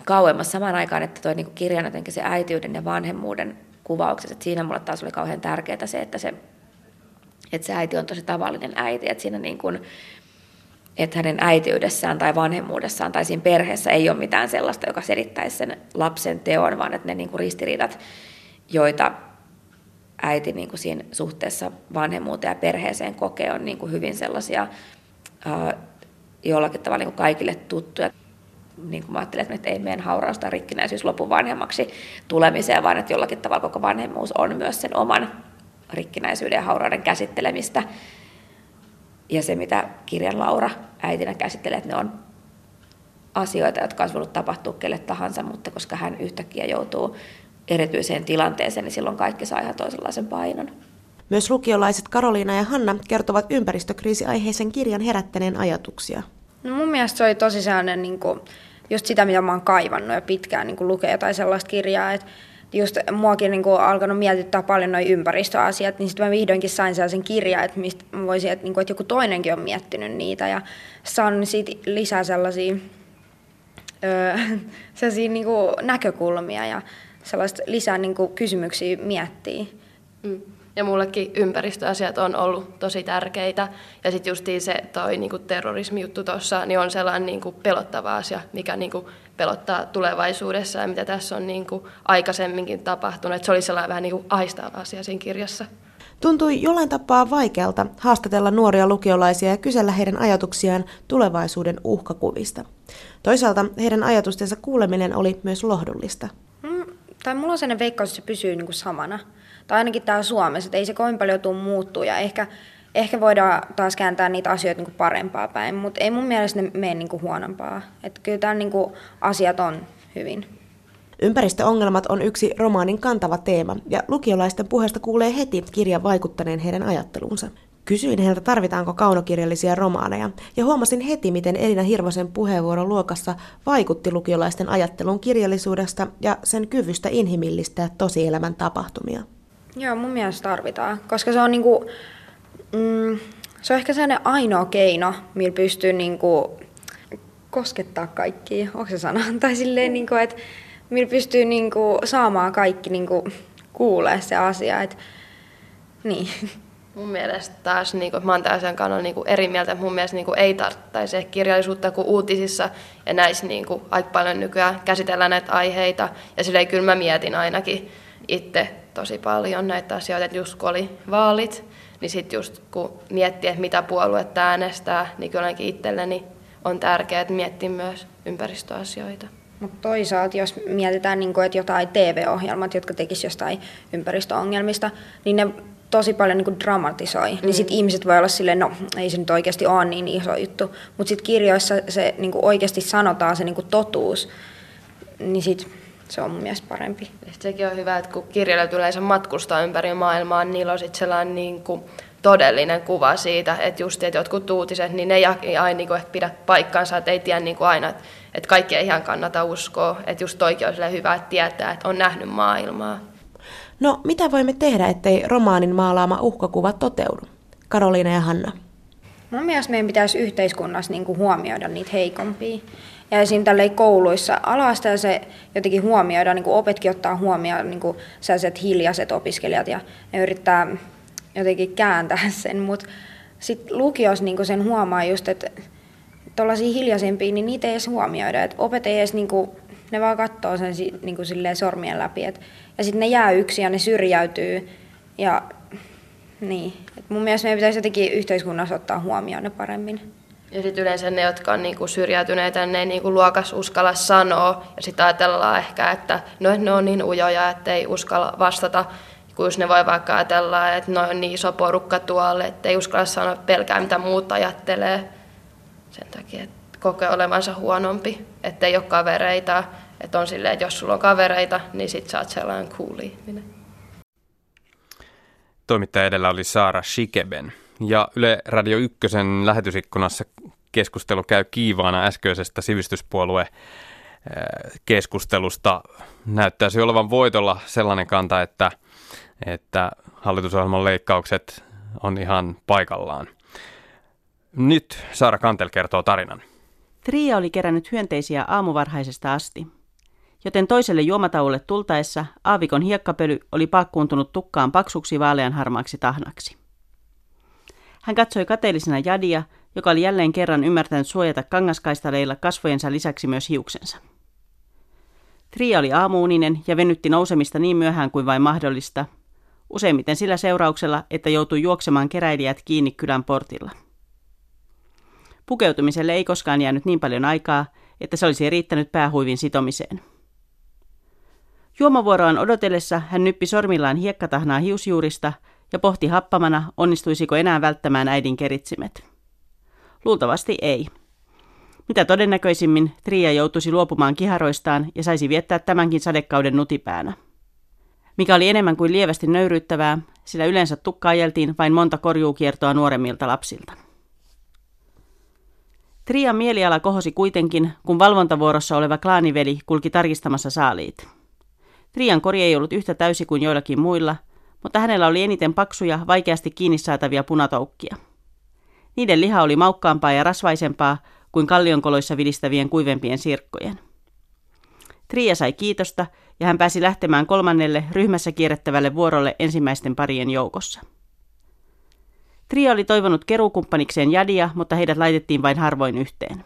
kauemmas samaan aikaan, että toi niin kuin kirjan jotenkin se äitiyden ja vanhemmuuden kuvaukset, että siinä mulle taas oli kauhean tärkeää se, että se, että se äiti on tosi tavallinen äiti, että siinä niin kuin, että hänen äitiydessään tai vanhemmuudessaan tai siinä perheessä ei ole mitään sellaista, joka selittäisi sen lapsen teon, vaan että ne niin kuin ristiriidat, joita äiti niin kuin siinä suhteessa vanhemmuuteen ja perheeseen kokee, on niin kuin hyvin sellaisia jollakin tavalla niin kuin kaikille tuttuja. Niin kuin mä ajattelen, että ei meidän haurausta rikkinäisyys lopu vanhemmaksi tulemiseen, vaan että jollakin tavalla koko vanhemmuus on myös sen oman rikkinäisyyden ja haurauden käsittelemistä ja se, mitä kirjan Laura äitinä käsittelee, että ne on asioita, jotka olisi voinut tapahtua kelle tahansa, mutta koska hän yhtäkkiä joutuu erityiseen tilanteeseen, niin silloin kaikki saa ihan toisenlaisen painon. Myös lukiolaiset Karoliina ja Hanna kertovat ympäristökriisiaiheisen kirjan herättäneen ajatuksia. No mun mielestä se oli tosi sellainen, niin kuin, just sitä, mitä mä oon kaivannut ja pitkään niin kuin lukea jotain sellaista kirjaa, että just muakin niin kuin alkanut mietittää paljon noin ympäristöasiat, niin sitten mä vihdoinkin sain sellaisen kirjan, että mistä mä voisin, että, niin kuin, että joku toinenkin on miettinyt niitä ja saan siitä lisää sellaisia, öö, sellaisia niin kuin näkökulmia ja sellaista lisää niin kuin kysymyksiä miettiä. Mm. Ja mullekin ympäristöasiat on ollut tosi tärkeitä. Ja sitten justiin se toi niinku terrorismi-juttu tuossa, niin on sellainen niinku pelottava asia, mikä niinku pelottaa tulevaisuudessa ja mitä tässä on niinku aikaisemminkin tapahtunut. Et se oli sellainen vähän niinku ahistava asia siinä kirjassa. Tuntui jollain tapaa vaikealta haastatella nuoria lukiolaisia ja kysellä heidän ajatuksiaan tulevaisuuden uhkakuvista. Toisaalta heidän ajatustensa kuuleminen oli myös lohdullista. Mm, tai mulla on sellainen veikkaus, että se pysyy niin kuin samana tai ainakin täällä Suomessa, että ei se kovin paljon tule muuttua ja ehkä, ehkä voidaan taas kääntää niitä asioita niin kuin parempaa päin, mutta ei mun mielestä ne mene niin kuin huonompaa. Että kyllä täällä niin kuin asiat on hyvin. Ympäristöongelmat on yksi romaanin kantava teema, ja lukiolaisten puheesta kuulee heti kirjan vaikuttaneen heidän ajatteluunsa. Kysyin heiltä, tarvitaanko kaunokirjallisia romaaneja, ja huomasin heti, miten Elina Hirvosen puheenvuoro luokassa vaikutti lukiolaisten ajatteluun kirjallisuudesta ja sen kyvystä inhimillistää tosielämän tapahtumia. Joo, mun mielestä tarvitaan, koska se on niinku, mm, se on ehkä sellainen ainoa keino, millä pystyy niinku koskettaa kaikkia, onko se sana? Tai silleen, niinku, että millä pystyy niinku saamaan kaikki niinku kuulee se asia, että niin. Mun mielestä taas, niin kuin, mä oon täysin kannalla niin kuin eri mieltä, mun mielestä niin kuin, ei tarvittaisi kirjallisuutta kuin uutisissa ja näissä niin kuin, aika paljon nykyään käsitellään näitä aiheita. Ja silleen kyllä mä mietin ainakin itse tosi paljon näitä asioita, että just kun oli vaalit, niin sitten just kun miettii, että mitä puoluetta äänestää, niin kylläkin itselleni on tärkeää miettiä myös ympäristöasioita. Mutta toisaalta, jos mietitään, niin kuin, että jotain TV-ohjelmat, jotka tekisivät jostain ympäristöongelmista, niin ne tosi paljon niin dramatisoi. Niin mm. Niin sitten ihmiset voi olla silleen, no ei se nyt oikeasti ole niin iso juttu. Mutta sitten kirjoissa se niin oikeasti sanotaan se niin totuus, niin sitten se on mun mielestä parempi. Ja sekin on hyvä, että kun kirjailijat yleensä matkustaa ympäri maailmaa, niin niillä on sitten sellainen niin kuin todellinen kuva siitä, että just että jotkut uutiset, niin ne ei aina niin kuin ehkä pidä paikkansa, että ei tiedä niin kuin aina, että, että kaikki ei ihan kannata uskoa. Että just toikin on hyvä, että tietää, että on nähnyt maailmaa. No, mitä voimme tehdä, ettei romaanin maalaama uhkakuva toteudu? Karoliina ja Hanna. Mun mielestä meidän pitäisi yhteiskunnassa niin kuin huomioida niitä heikompia. Ja esim. kouluissa alasta ja se jotenkin huomioida, niin opetkin ottaa huomioon niin sellaiset hiljaiset opiskelijat ja ne yrittää jotenkin kääntää sen, mutta sitten lukios niin sen huomaa just, että tuollaisia hiljaisempia, niin niitä ei edes huomioida. Et opet ei edes, niin kuin, ne vaan katsoo sen niin kuin sormien läpi. Et, ja sitten ne jää yksi ja ne syrjäytyy. Ja Niin. Et mun mielestä meidän pitäisi jotenkin yhteiskunnassa ottaa huomioon ne paremmin. Ja sitten yleensä ne, jotka on niinku syrjäytyneitä, ne ei niinku luokas uskalla sanoa. Ja sitten ajatellaan ehkä, että no, ne on niin ujoja, että ei uskalla vastata. Kun ne voi vaikka ajatella, että ne on niin iso porukka tuolle, että ei uskalla sanoa pelkää, mitä muut ajattelee. Sen takia, että kokee olevansa huonompi, että ei ole kavereita. Että on silleen, että jos sulla on kavereita, niin sit sä oot sellainen cool ihminen. Toimittaja edellä oli Saara Shikeben. Ja Yle Radio 1 lähetysikkunassa keskustelu käy kiivaana äskeisestä sivistyspuolue äh, keskustelusta. Näyttäisi olevan voitolla sellainen kanta, että, että hallitusohjelman leikkaukset on ihan paikallaan. Nyt Saara Kantel kertoo tarinan. Tria oli kerännyt hyönteisiä aamuvarhaisesta asti. Joten toiselle juomatauolle tultaessa aavikon hiekkapöly oli pakkuuntunut tukkaan paksuksi vaaleanharmaaksi tahnaksi. Hän katsoi kateellisena Jadia, joka oli jälleen kerran ymmärtänyt suojata kangaskaistaleilla kasvojensa lisäksi myös hiuksensa. Tria oli aamuuninen ja venytti nousemista niin myöhään kuin vain mahdollista, useimmiten sillä seurauksella, että joutui juoksemaan keräilijät kiinni kylän portilla. Pukeutumiselle ei koskaan jäänyt niin paljon aikaa, että se olisi riittänyt päähuivin sitomiseen. Juomavuoroaan odotellessa hän nyppi sormillaan hiekkatahnaa hiusjuurista ja pohti happamana, onnistuisiko enää välttämään äidin keritsimet. Luultavasti ei. Mitä todennäköisimmin Tria joutuisi luopumaan kiharoistaan ja saisi viettää tämänkin sadekauden nutipäänä. Mikä oli enemmän kuin lievästi nöyryyttävää, sillä yleensä tukkaajeltiin vain monta korjuukiertoa nuoremmilta lapsilta. Trian mieliala kohosi kuitenkin, kun valvontavuorossa oleva klaaniveli kulki tarkistamassa saaliit. Trian kori ei ollut yhtä täysi kuin joillakin muilla, mutta hänellä oli eniten paksuja, vaikeasti kiinni saatavia punatoukkia. Niiden liha oli maukkaampaa ja rasvaisempaa kuin kallionkoloissa vilistävien kuivempien sirkkojen. Tria sai kiitosta ja hän pääsi lähtemään kolmannelle ryhmässä kierrettävälle vuorolle ensimmäisten parien joukossa. Tria oli toivonut kerukumppanikseen Jadia, mutta heidät laitettiin vain harvoin yhteen.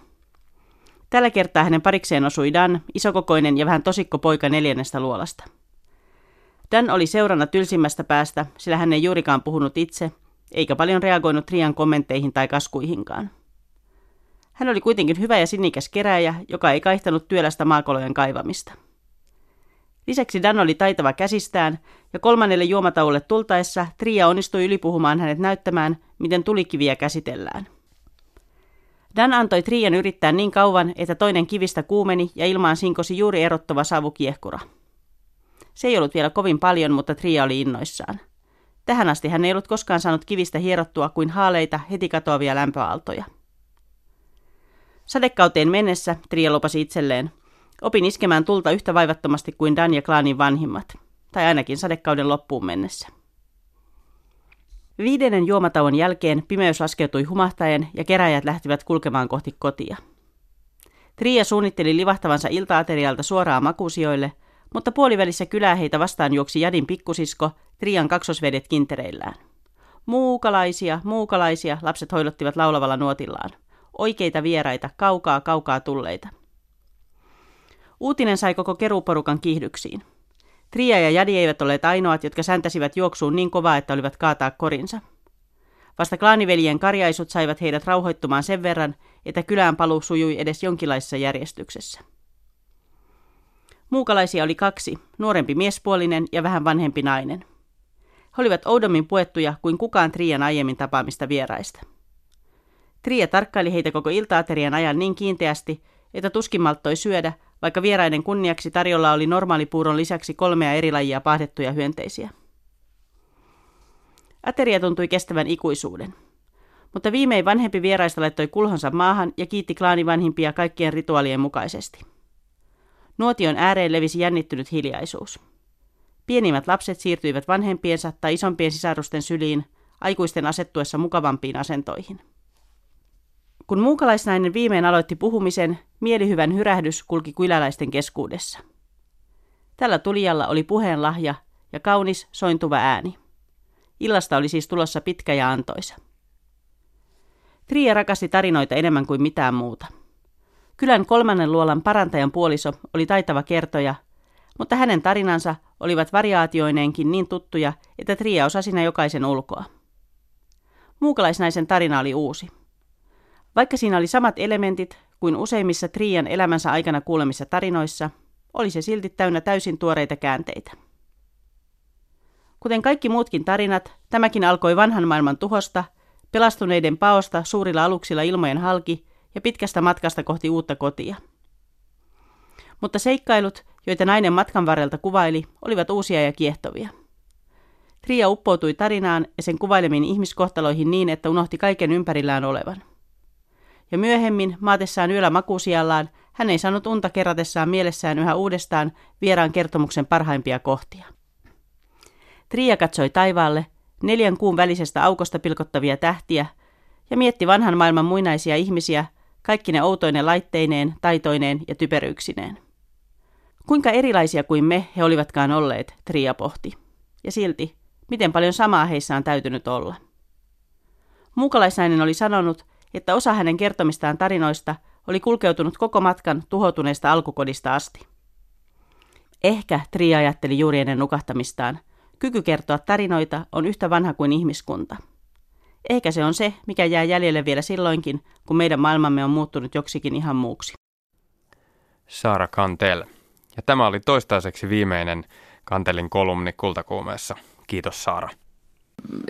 Tällä kertaa hänen parikseen osui Dan, isokokoinen ja vähän tosikko poika neljännestä luolasta. Dan oli seurana tylsimmästä päästä, sillä hän ei juurikaan puhunut itse, eikä paljon reagoinut Trian kommentteihin tai kaskuihinkaan. Hän oli kuitenkin hyvä ja sinikäs keräjä, joka ei kaihtanut työlästä maakolojen kaivamista. Lisäksi Dan oli taitava käsistään, ja kolmannelle juomatauolle tultaessa Tria onnistui ylipuhumaan hänet näyttämään, miten tulikiviä käsitellään. Dan antoi Trian yrittää niin kauan, että toinen kivistä kuumeni ja ilmaan sinkosi juuri erottava savukiehkura. Se ei ollut vielä kovin paljon, mutta Tria oli innoissaan. Tähän asti hän ei ollut koskaan saanut kivistä hierottua kuin haaleita, heti katoavia lämpöaaltoja. Sadekauteen mennessä Tria lupasi itselleen, opin iskemään tulta yhtä vaivattomasti kuin Dan ja Klaanin vanhimmat, tai ainakin sadekauden loppuun mennessä. Viidennen juomatauon jälkeen pimeys laskeutui humahtaen ja keräjät lähtivät kulkemaan kohti kotia. Tria suunnitteli livahtavansa iltaaterialta suoraan makuusioille, mutta puolivälissä kylää heitä vastaan juoksi Jadin pikkusisko, Trian kaksosvedet kintereillään. Muukalaisia, muukalaisia, lapset hoilottivat laulavalla nuotillaan. Oikeita vieraita, kaukaa, kaukaa tulleita. Uutinen sai koko keruporukan kiihdyksiin. Tria ja Jadi eivät olleet ainoat, jotka säntäsivät juoksuun niin kovaa, että olivat kaataa korinsa. Vasta klaaniveljen karjaisut saivat heidät rauhoittumaan sen verran, että kylään paluu sujui edes jonkinlaisessa järjestyksessä. Muukalaisia oli kaksi, nuorempi miespuolinen ja vähän vanhempi nainen. He olivat oudommin puettuja kuin kukaan Trian aiemmin tapaamista vieraista. Tria tarkkaili heitä koko iltaaterian ajan niin kiinteästi, että tuskin malttoi syödä, vaikka vieraiden kunniaksi tarjolla oli normaalipuuron lisäksi kolmea eri lajia pahdettuja hyönteisiä. Ateria tuntui kestävän ikuisuuden. Mutta viimein vanhempi vieraista laittoi kulhonsa maahan ja kiitti klaani vanhimpia kaikkien rituaalien mukaisesti. Nuotion ääreen levisi jännittynyt hiljaisuus. Pienimmät lapset siirtyivät vanhempiensa tai isompien sisarusten syliin, aikuisten asettuessa mukavampiin asentoihin. Kun muukalaisnainen viimein aloitti puhumisen, mielihyvän hyrähdys kulki kyläläisten keskuudessa. Tällä tulijalla oli puheen lahja ja kaunis, sointuva ääni. Illasta oli siis tulossa pitkä ja antoisa. Tria rakasti tarinoita enemmän kuin mitään muuta. Kylän kolmannen luolan parantajan puoliso oli taitava kertoja, mutta hänen tarinansa olivat variaatioineenkin niin tuttuja, että Tria osasi jokaisen ulkoa. Muukalaisnaisen tarina oli uusi. Vaikka siinä oli samat elementit kuin useimmissa Trian elämänsä aikana kuulemissa tarinoissa, oli se silti täynnä täysin tuoreita käänteitä. Kuten kaikki muutkin tarinat, tämäkin alkoi vanhan maailman tuhosta, pelastuneiden paosta suurilla aluksilla ilmojen halki ja pitkästä matkasta kohti uutta kotia. Mutta seikkailut, joita nainen matkan varrelta kuvaili, olivat uusia ja kiehtovia. Tria uppoutui tarinaan ja sen kuvailemiin ihmiskohtaloihin niin, että unohti kaiken ympärillään olevan. Ja myöhemmin, maatessaan yöllä makuusiallaan, hän ei saanut unta kerratessaan mielessään yhä uudestaan vieraan kertomuksen parhaimpia kohtia. Tria katsoi taivaalle, neljän kuun välisestä aukosta pilkottavia tähtiä, ja mietti vanhan maailman muinaisia ihmisiä, kaikki ne outoinen laitteineen, taitoineen ja typeryyksineen. Kuinka erilaisia kuin me he olivatkaan olleet, Tria pohti. Ja silti, miten paljon samaa heissä on täytynyt olla. Muukalaisnainen oli sanonut, että osa hänen kertomistaan tarinoista oli kulkeutunut koko matkan tuhoutuneesta alkukodista asti. Ehkä Tria ajatteli juuri ennen nukahtamistaan, kyky kertoa tarinoita on yhtä vanha kuin ihmiskunta. Ehkä se on se, mikä jää jäljelle vielä silloinkin, kun meidän maailmamme on muuttunut joksikin ihan muuksi. Saara Kantel. Ja tämä oli toistaiseksi viimeinen Kantelin kolumni Kultakuumeessa. Kiitos Saara.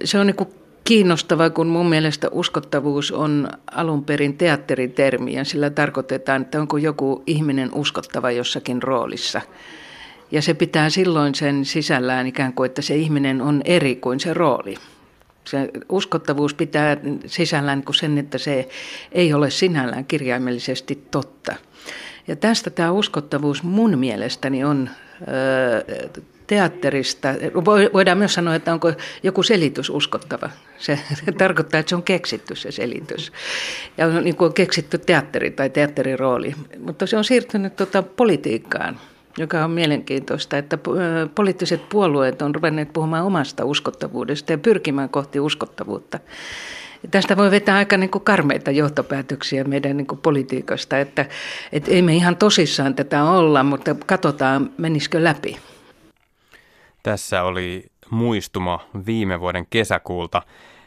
Se on niin kiinnostava, kun mun mielestä uskottavuus on alun perin teatteritermi ja sillä tarkoitetaan, että onko joku ihminen uskottava jossakin roolissa. Ja se pitää silloin sen sisällään ikään kuin, että se ihminen on eri kuin se rooli. Se uskottavuus pitää sisällään kuin sen, että se ei ole sinällään kirjaimellisesti totta. Ja tästä tämä uskottavuus mun mielestäni on teatterista, voidaan myös sanoa, että onko joku selitys uskottava. Se tarkoittaa, että se on keksitty se selitys. Ja on niin kuin keksitty teatteri tai teatterirooli. Mutta se on siirtynyt tuota politiikkaan, joka on mielenkiintoista, että poliittiset puolueet on ruvenneet puhumaan omasta uskottavuudesta ja pyrkimään kohti uskottavuutta. Tästä voi vetää aika niin kuin karmeita johtopäätöksiä meidän niin kuin politiikasta, että, että ei me ihan tosissaan tätä olla, mutta katsotaan menisikö läpi. Tässä oli muistuma viime vuoden kesäkuulta.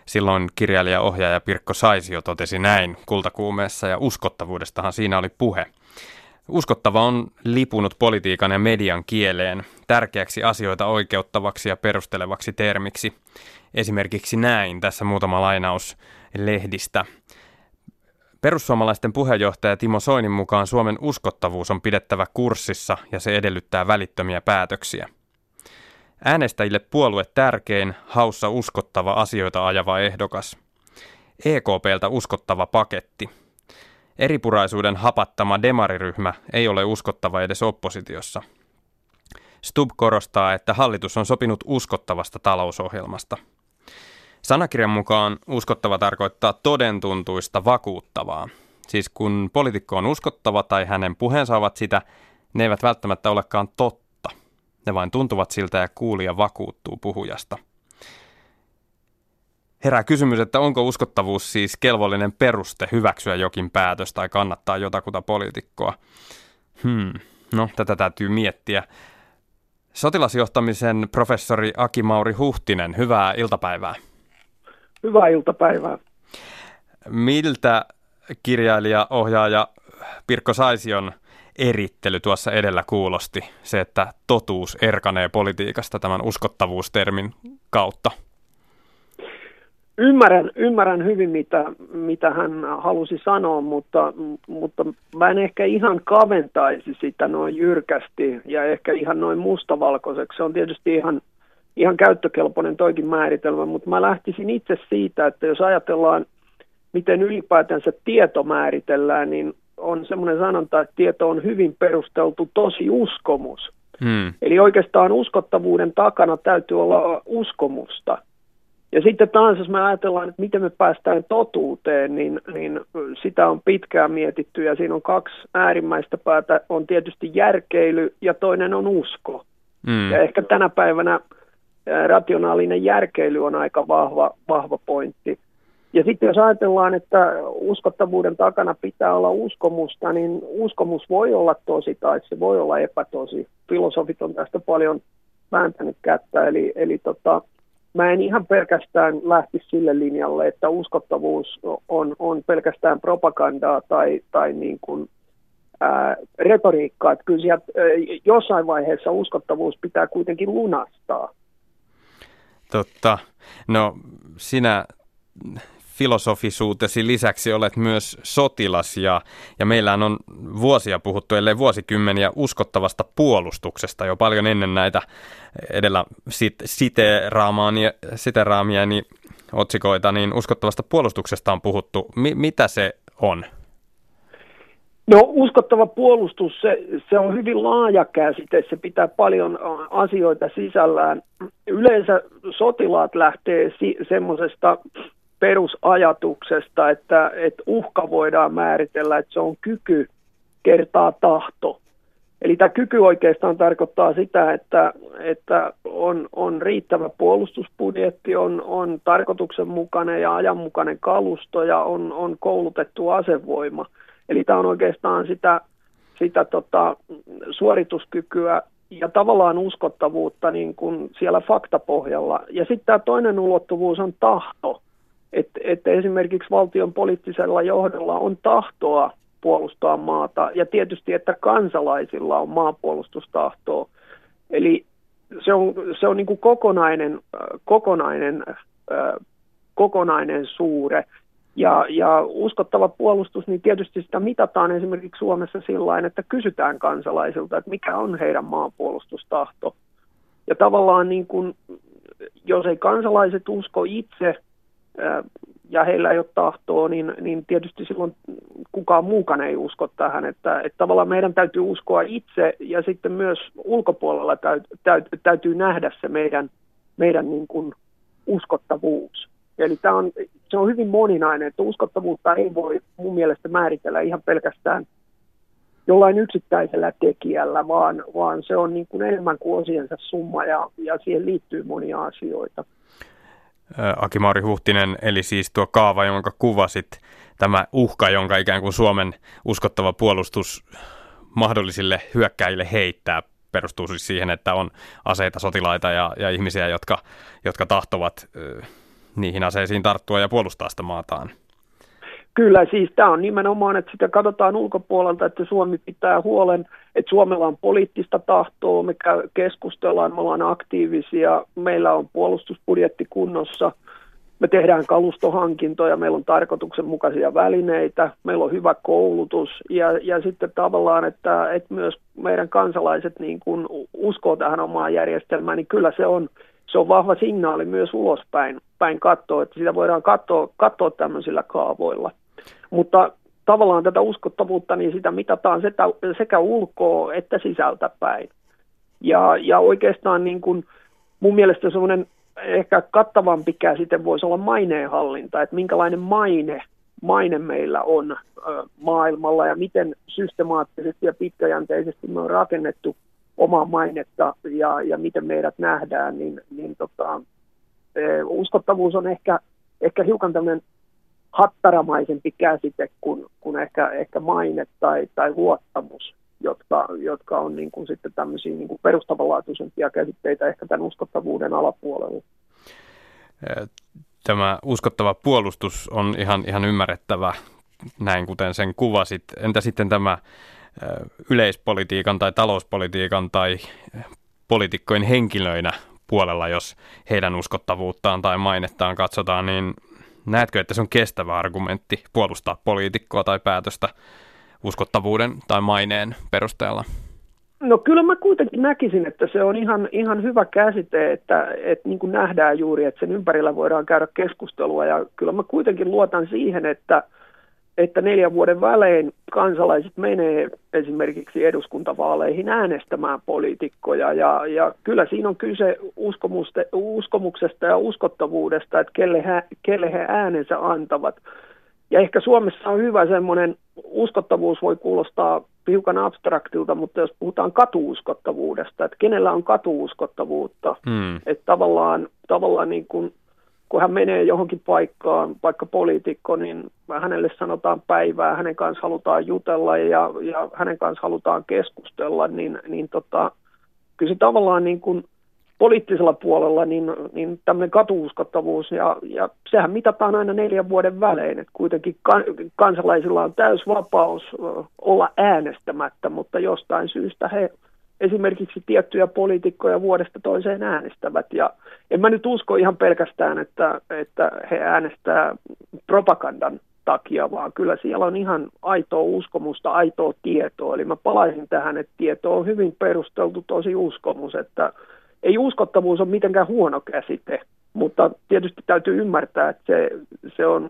Silloin kirjailija-ohjaaja Pirkko Saisio totesi näin kultakuumeessa ja uskottavuudestahan siinä oli puhe. Uskottava on lipunut politiikan ja median kieleen tärkeäksi asioita oikeuttavaksi ja perustelevaksi termiksi. Esimerkiksi näin, tässä muutama lainaus lehdistä. Perussuomalaisten puheenjohtaja Timo Soinin mukaan Suomen uskottavuus on pidettävä kurssissa ja se edellyttää välittömiä päätöksiä – Äänestäjille puolue tärkein, haussa uskottava asioita ajava ehdokas. EKPltä uskottava paketti. Eripuraisuuden hapattama demariryhmä ei ole uskottava edes oppositiossa. Stub korostaa, että hallitus on sopinut uskottavasta talousohjelmasta. Sanakirjan mukaan uskottava tarkoittaa todentuntuista vakuuttavaa. Siis kun poliitikko on uskottava tai hänen puheensa ovat sitä, ne eivät välttämättä olekaan totta ne vain tuntuvat siltä ja kuulija vakuuttuu puhujasta. Herää kysymys, että onko uskottavuus siis kelvollinen peruste hyväksyä jokin päätös tai kannattaa jotakuta poliitikkoa? Hmm, no tätä täytyy miettiä. Sotilasjohtamisen professori Aki Mauri Huhtinen, hyvää iltapäivää. Hyvää iltapäivää. Miltä kirjailija, ohjaaja Pirkko Saision erittely tuossa edellä kuulosti, se, että totuus erkanee politiikasta tämän uskottavuustermin kautta? Ymmärrän, ymmärrän hyvin, mitä, mitä hän halusi sanoa, mutta, mutta mä en ehkä ihan kaventaisi sitä noin jyrkästi ja ehkä ihan noin mustavalkoiseksi. Se on tietysti ihan, ihan käyttökelpoinen toikin määritelmä, mutta mä lähtisin itse siitä, että jos ajatellaan, miten ylipäätänsä tieto määritellään, niin on semmoinen sanonta, että tieto on hyvin perusteltu tosi uskomus. Hmm. Eli oikeastaan uskottavuuden takana täytyy olla uskomusta. Ja sitten taas, jos me ajatellaan, että miten me päästään totuuteen, niin, niin sitä on pitkään mietitty ja siinä on kaksi äärimmäistä päätä. On tietysti järkeily ja toinen on usko. Hmm. Ja ehkä tänä päivänä rationaalinen järkeily on aika vahva, vahva pointti. Ja sitten jos ajatellaan, että uskottavuuden takana pitää olla uskomusta, niin uskomus voi olla tosi tai se voi olla epätosi. Filosofit on tästä paljon vääntänyt kättä, eli, eli tota, mä en ihan pelkästään lähti sille linjalle, että uskottavuus on, on pelkästään propagandaa tai, tai niin kuin, ää, retoriikkaa. Että kyllä sieltä, ää, jossain vaiheessa uskottavuus pitää kuitenkin lunastaa. Totta. No sinä filosofisuutesi lisäksi olet myös sotilas ja, ja meillä on vuosia puhuttu, ellei vuosikymmeniä uskottavasta puolustuksesta jo paljon ennen näitä edellä sit, siteraamaani, siteraamiani otsikoita, niin uskottavasta puolustuksesta on puhuttu. Mi, mitä se on? No uskottava puolustus, se, se on hyvin laaja käsite, se pitää paljon asioita sisällään. Yleensä sotilaat lähtee si- semmoisesta perusajatuksesta, että, että uhka voidaan määritellä, että se on kyky kertaa tahto. Eli tämä kyky oikeastaan tarkoittaa sitä, että, että on, on riittävä puolustusbudjetti, on, on tarkoituksenmukainen ja ajanmukainen kalusto ja on, on koulutettu asevoima. Eli tämä on oikeastaan sitä, sitä tota, suorituskykyä ja tavallaan uskottavuutta niin kuin siellä faktapohjalla. Ja sitten tämä toinen ulottuvuus on tahto että, että esimerkiksi valtion poliittisella johdolla on tahtoa puolustaa maata ja tietysti, että kansalaisilla on maapuolustustahtoa. Eli se on, se on niin kuin kokonainen, kokonainen, kokonainen suure. Ja, ja uskottava puolustus, niin tietysti sitä mitataan esimerkiksi Suomessa sillä että kysytään kansalaisilta, että mikä on heidän maapuolustustahto. Ja tavallaan niin kuin, jos ei kansalaiset usko itse ja heillä ei ole tahtoa, niin, niin tietysti silloin kukaan muukaan ei usko tähän. Että, että tavallaan meidän täytyy uskoa itse ja sitten myös ulkopuolella täyt, täyt, täytyy nähdä se meidän, meidän niin kuin uskottavuus. Eli tämä on, se on hyvin moninainen, että uskottavuutta ei voi mun mielestä määritellä ihan pelkästään jollain yksittäisellä tekijällä, vaan, vaan se on niin kuin enemmän kuin osiensa summa ja, ja siihen liittyy monia asioita. Akimauri Huhtinen, eli siis tuo kaava, jonka kuvasit, tämä uhka, jonka ikään kuin Suomen uskottava puolustus mahdollisille hyökkäjille heittää, perustuu siis siihen, että on aseita, sotilaita ja, ja ihmisiä, jotka, jotka tahtovat ö, niihin aseisiin tarttua ja puolustaa sitä maataan. Kyllä, siis tämä on nimenomaan, että sitä katsotaan ulkopuolelta, että Suomi pitää huolen, että Suomella on poliittista tahtoa, me keskustellaan, me ollaan aktiivisia, meillä on puolustusbudjetti kunnossa, me tehdään kalustohankintoja, meillä on tarkoituksenmukaisia välineitä, meillä on hyvä koulutus ja, ja sitten tavallaan, että, että myös meidän kansalaiset niin kuin uskoo tähän omaan järjestelmään, niin kyllä se on, se on vahva signaali myös ulospäin päin katsoa, että sitä voidaan katsoa, katsoa tämmöisillä kaavoilla. Mutta tavallaan tätä uskottavuutta, niin sitä mitataan sekä, ulkoa että sisältä päin. Ja, ja oikeastaan niin kuin mun mielestä semmoinen ehkä kattavampi käsite voisi olla maineenhallinta, että minkälainen maine, maine meillä on maailmalla ja miten systemaattisesti ja pitkäjänteisesti me on rakennettu omaa mainetta ja, ja miten meidät nähdään, niin, niin tota, uskottavuus on ehkä, ehkä hiukan tämmöinen hattaramaisempi käsite kuin, kuin ehkä, ehkä maine tai, tai luottamus, jotka, jotka on niin kuin sitten tämmöisiä niin kuin perustavanlaatuisempia käsitteitä ehkä tämän uskottavuuden alapuolella. Tämä uskottava puolustus on ihan, ihan ymmärrettävä, näin kuten sen kuvasit. Entä sitten tämä yleispolitiikan tai talouspolitiikan tai poliitikkojen henkilöinä puolella, jos heidän uskottavuuttaan tai mainettaan katsotaan, niin näetkö, että se on kestävä argumentti puolustaa poliitikkoa tai päätöstä uskottavuuden tai maineen perusteella? No kyllä mä kuitenkin näkisin, että se on ihan, ihan hyvä käsite, että, että niin kuin nähdään juuri, että sen ympärillä voidaan käydä keskustelua ja kyllä mä kuitenkin luotan siihen, että – että neljän vuoden välein kansalaiset menee esimerkiksi eduskuntavaaleihin äänestämään poliitikkoja. Ja, ja kyllä siinä on kyse uskomuksesta ja uskottavuudesta, että kelle he, kelle he äänensä antavat. Ja ehkä Suomessa on hyvä semmoinen, uskottavuus voi kuulostaa hiukan abstraktilta, mutta jos puhutaan katuuskottavuudesta, että kenellä on katuuskottavuutta, mm. että tavallaan, tavallaan niin kuin kun hän menee johonkin paikkaan, vaikka poliitikko, niin hänelle sanotaan päivää, hänen kanssa halutaan jutella ja, ja hänen kanssa halutaan keskustella, niin, niin tota, kyllä se tavallaan niin kuin poliittisella puolella niin, niin tämmöinen katuuskottavuus, ja, ja sehän mitataan aina neljän vuoden välein, että kuitenkin kan, kansalaisilla on täys vapaus olla äänestämättä, mutta jostain syystä he esimerkiksi tiettyjä poliitikkoja vuodesta toiseen äänestävät, ja en mä nyt usko ihan pelkästään, että, että he äänestää propagandan takia, vaan kyllä siellä on ihan aitoa uskomusta, aitoa tietoa. Eli mä palaisin tähän, että tieto on hyvin perusteltu tosi uskomus, että ei uskottavuus ole mitenkään huono käsite, mutta tietysti täytyy ymmärtää, että se, se, on,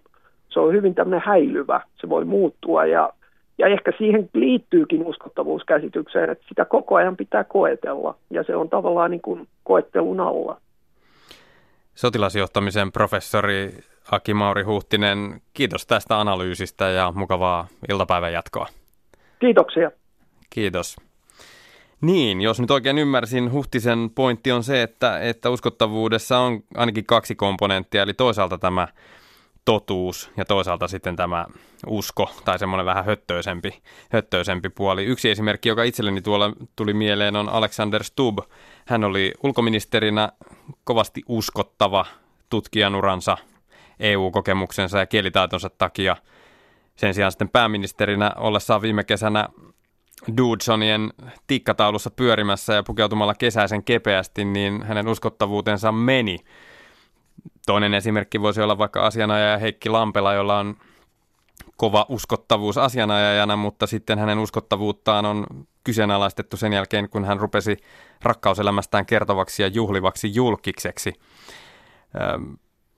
se on hyvin tämmöinen häilyvä, se voi muuttua. Ja, ja ehkä siihen liittyykin uskottavuuskäsitykseen, että sitä koko ajan pitää koetella ja se on tavallaan niin kuin koettelun alla. Sotilasjohtamisen professori Aki Mauri Huhtinen, kiitos tästä analyysistä ja mukavaa iltapäivän jatkoa. Kiitoksia. Kiitos. Niin, jos nyt oikein ymmärsin, Huhtisen pointti on se, että, että uskottavuudessa on ainakin kaksi komponenttia, eli toisaalta tämä totuus ja toisaalta sitten tämä usko tai semmoinen vähän höttöisempi, höttöisempi puoli. Yksi esimerkki, joka itselleni tuolla tuli mieleen, on Alexander Stubb. Hän oli ulkoministerinä kovasti uskottava tutkijanuransa EU-kokemuksensa ja kielitaitonsa takia. Sen sijaan sitten pääministerinä ollessaan viime kesänä Dudesonien tikkataulussa pyörimässä ja pukeutumalla kesäisen kepeästi, niin hänen uskottavuutensa meni. Toinen esimerkki voisi olla vaikka asianajaja Heikki Lampela, jolla on kova uskottavuus asianajajana, mutta sitten hänen uskottavuuttaan on kyseenalaistettu sen jälkeen, kun hän rupesi rakkauselämästään kertovaksi ja juhlivaksi julkikseksi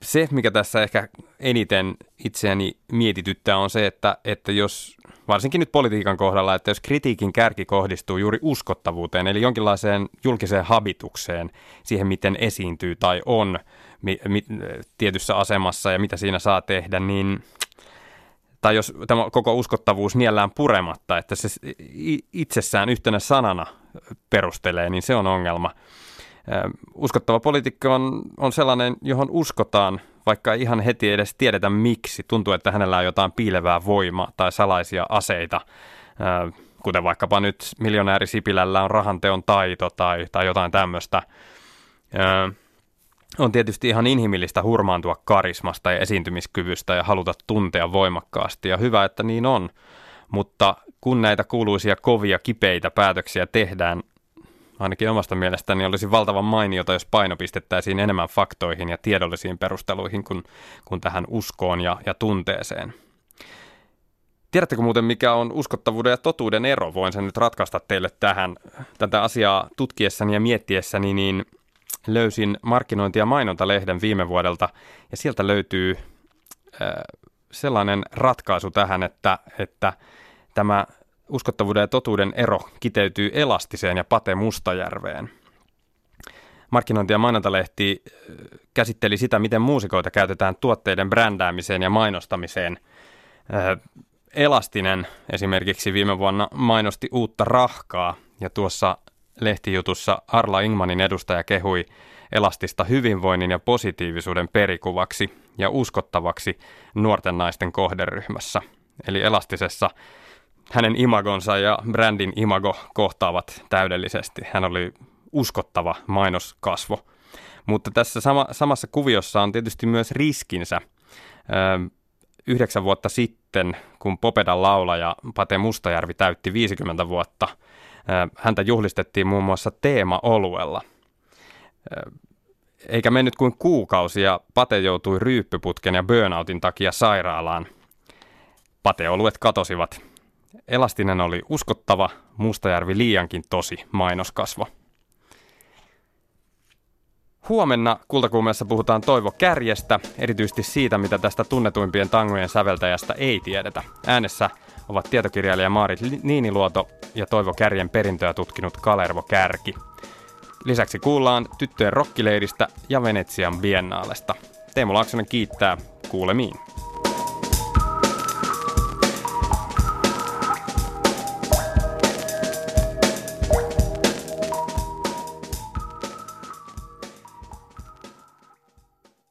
se, mikä tässä ehkä eniten itseäni mietityttää, on se, että, että jos, varsinkin nyt politiikan kohdalla, että jos kritiikin kärki kohdistuu juuri uskottavuuteen, eli jonkinlaiseen julkiseen habitukseen, siihen miten esiintyy tai on mi, mi, tietyssä asemassa ja mitä siinä saa tehdä, niin tai jos tämä koko uskottavuus niellään purematta, että se itsessään yhtenä sanana perustelee, niin se on ongelma uskottava poliitikko on, on sellainen, johon uskotaan, vaikka ihan heti edes tiedetä miksi. Tuntuu, että hänellä on jotain piilevää voimaa tai salaisia aseita, kuten vaikkapa nyt miljonääri Sipilällä on rahanteon taito tai, tai jotain tämmöistä. On tietysti ihan inhimillistä hurmaantua karismasta ja esiintymiskyvystä ja haluta tuntea voimakkaasti, ja hyvä, että niin on. Mutta kun näitä kuuluisia kovia kipeitä päätöksiä tehdään, ainakin omasta mielestäni olisi valtavan mainiota, jos painopistettäisiin enemmän faktoihin ja tiedollisiin perusteluihin kuin, kuin tähän uskoon ja, ja tunteeseen. Tiedättekö muuten, mikä on uskottavuuden ja totuuden ero? Voin sen nyt ratkaista teille tähän. Tätä asiaa tutkiessani ja miettiessäni, niin löysin markkinointi- ja mainontalehden viime vuodelta, ja sieltä löytyy äh, sellainen ratkaisu tähän, että, että tämä uskottavuuden ja totuuden ero kiteytyy Elastiseen ja Pate Mustajärveen. Markkinointi- ja mainontalehti äh, käsitteli sitä, miten muusikoita käytetään tuotteiden brändäämiseen ja mainostamiseen. Äh, Elastinen esimerkiksi viime vuonna mainosti uutta rahkaa ja tuossa lehtijutussa Arla Ingmanin edustaja kehui Elastista hyvinvoinnin ja positiivisuuden perikuvaksi ja uskottavaksi nuorten naisten kohderyhmässä. Eli Elastisessa hänen imagonsa ja brändin imago kohtaavat täydellisesti. Hän oli uskottava mainoskasvo. Mutta tässä sama, samassa kuviossa on tietysti myös riskinsä. Ö, yhdeksän vuotta sitten, kun Popedan laulaja Pate Mustajärvi täytti 50 vuotta, häntä juhlistettiin muun muassa teema-oluella. Eikä mennyt kuin kuukausi ja Pate joutui ryyppyputken ja burnoutin takia sairaalaan. Pateoluet katosivat Elastinen oli uskottava, Mustajärvi liiankin tosi mainoskasvo. Huomenna Kultakuumeessa puhutaan Toivo Kärjestä, erityisesti siitä, mitä tästä tunnetuimpien tangojen säveltäjästä ei tiedetä. Äänessä ovat tietokirjailija Maarit Niiniluoto ja Toivo Kärjen perintöä tutkinut Kalervo Kärki. Lisäksi kuullaan tyttöjen rokkileiristä ja Venetsian biennaalesta. Teemu Laaksonen kiittää. Kuulemiin.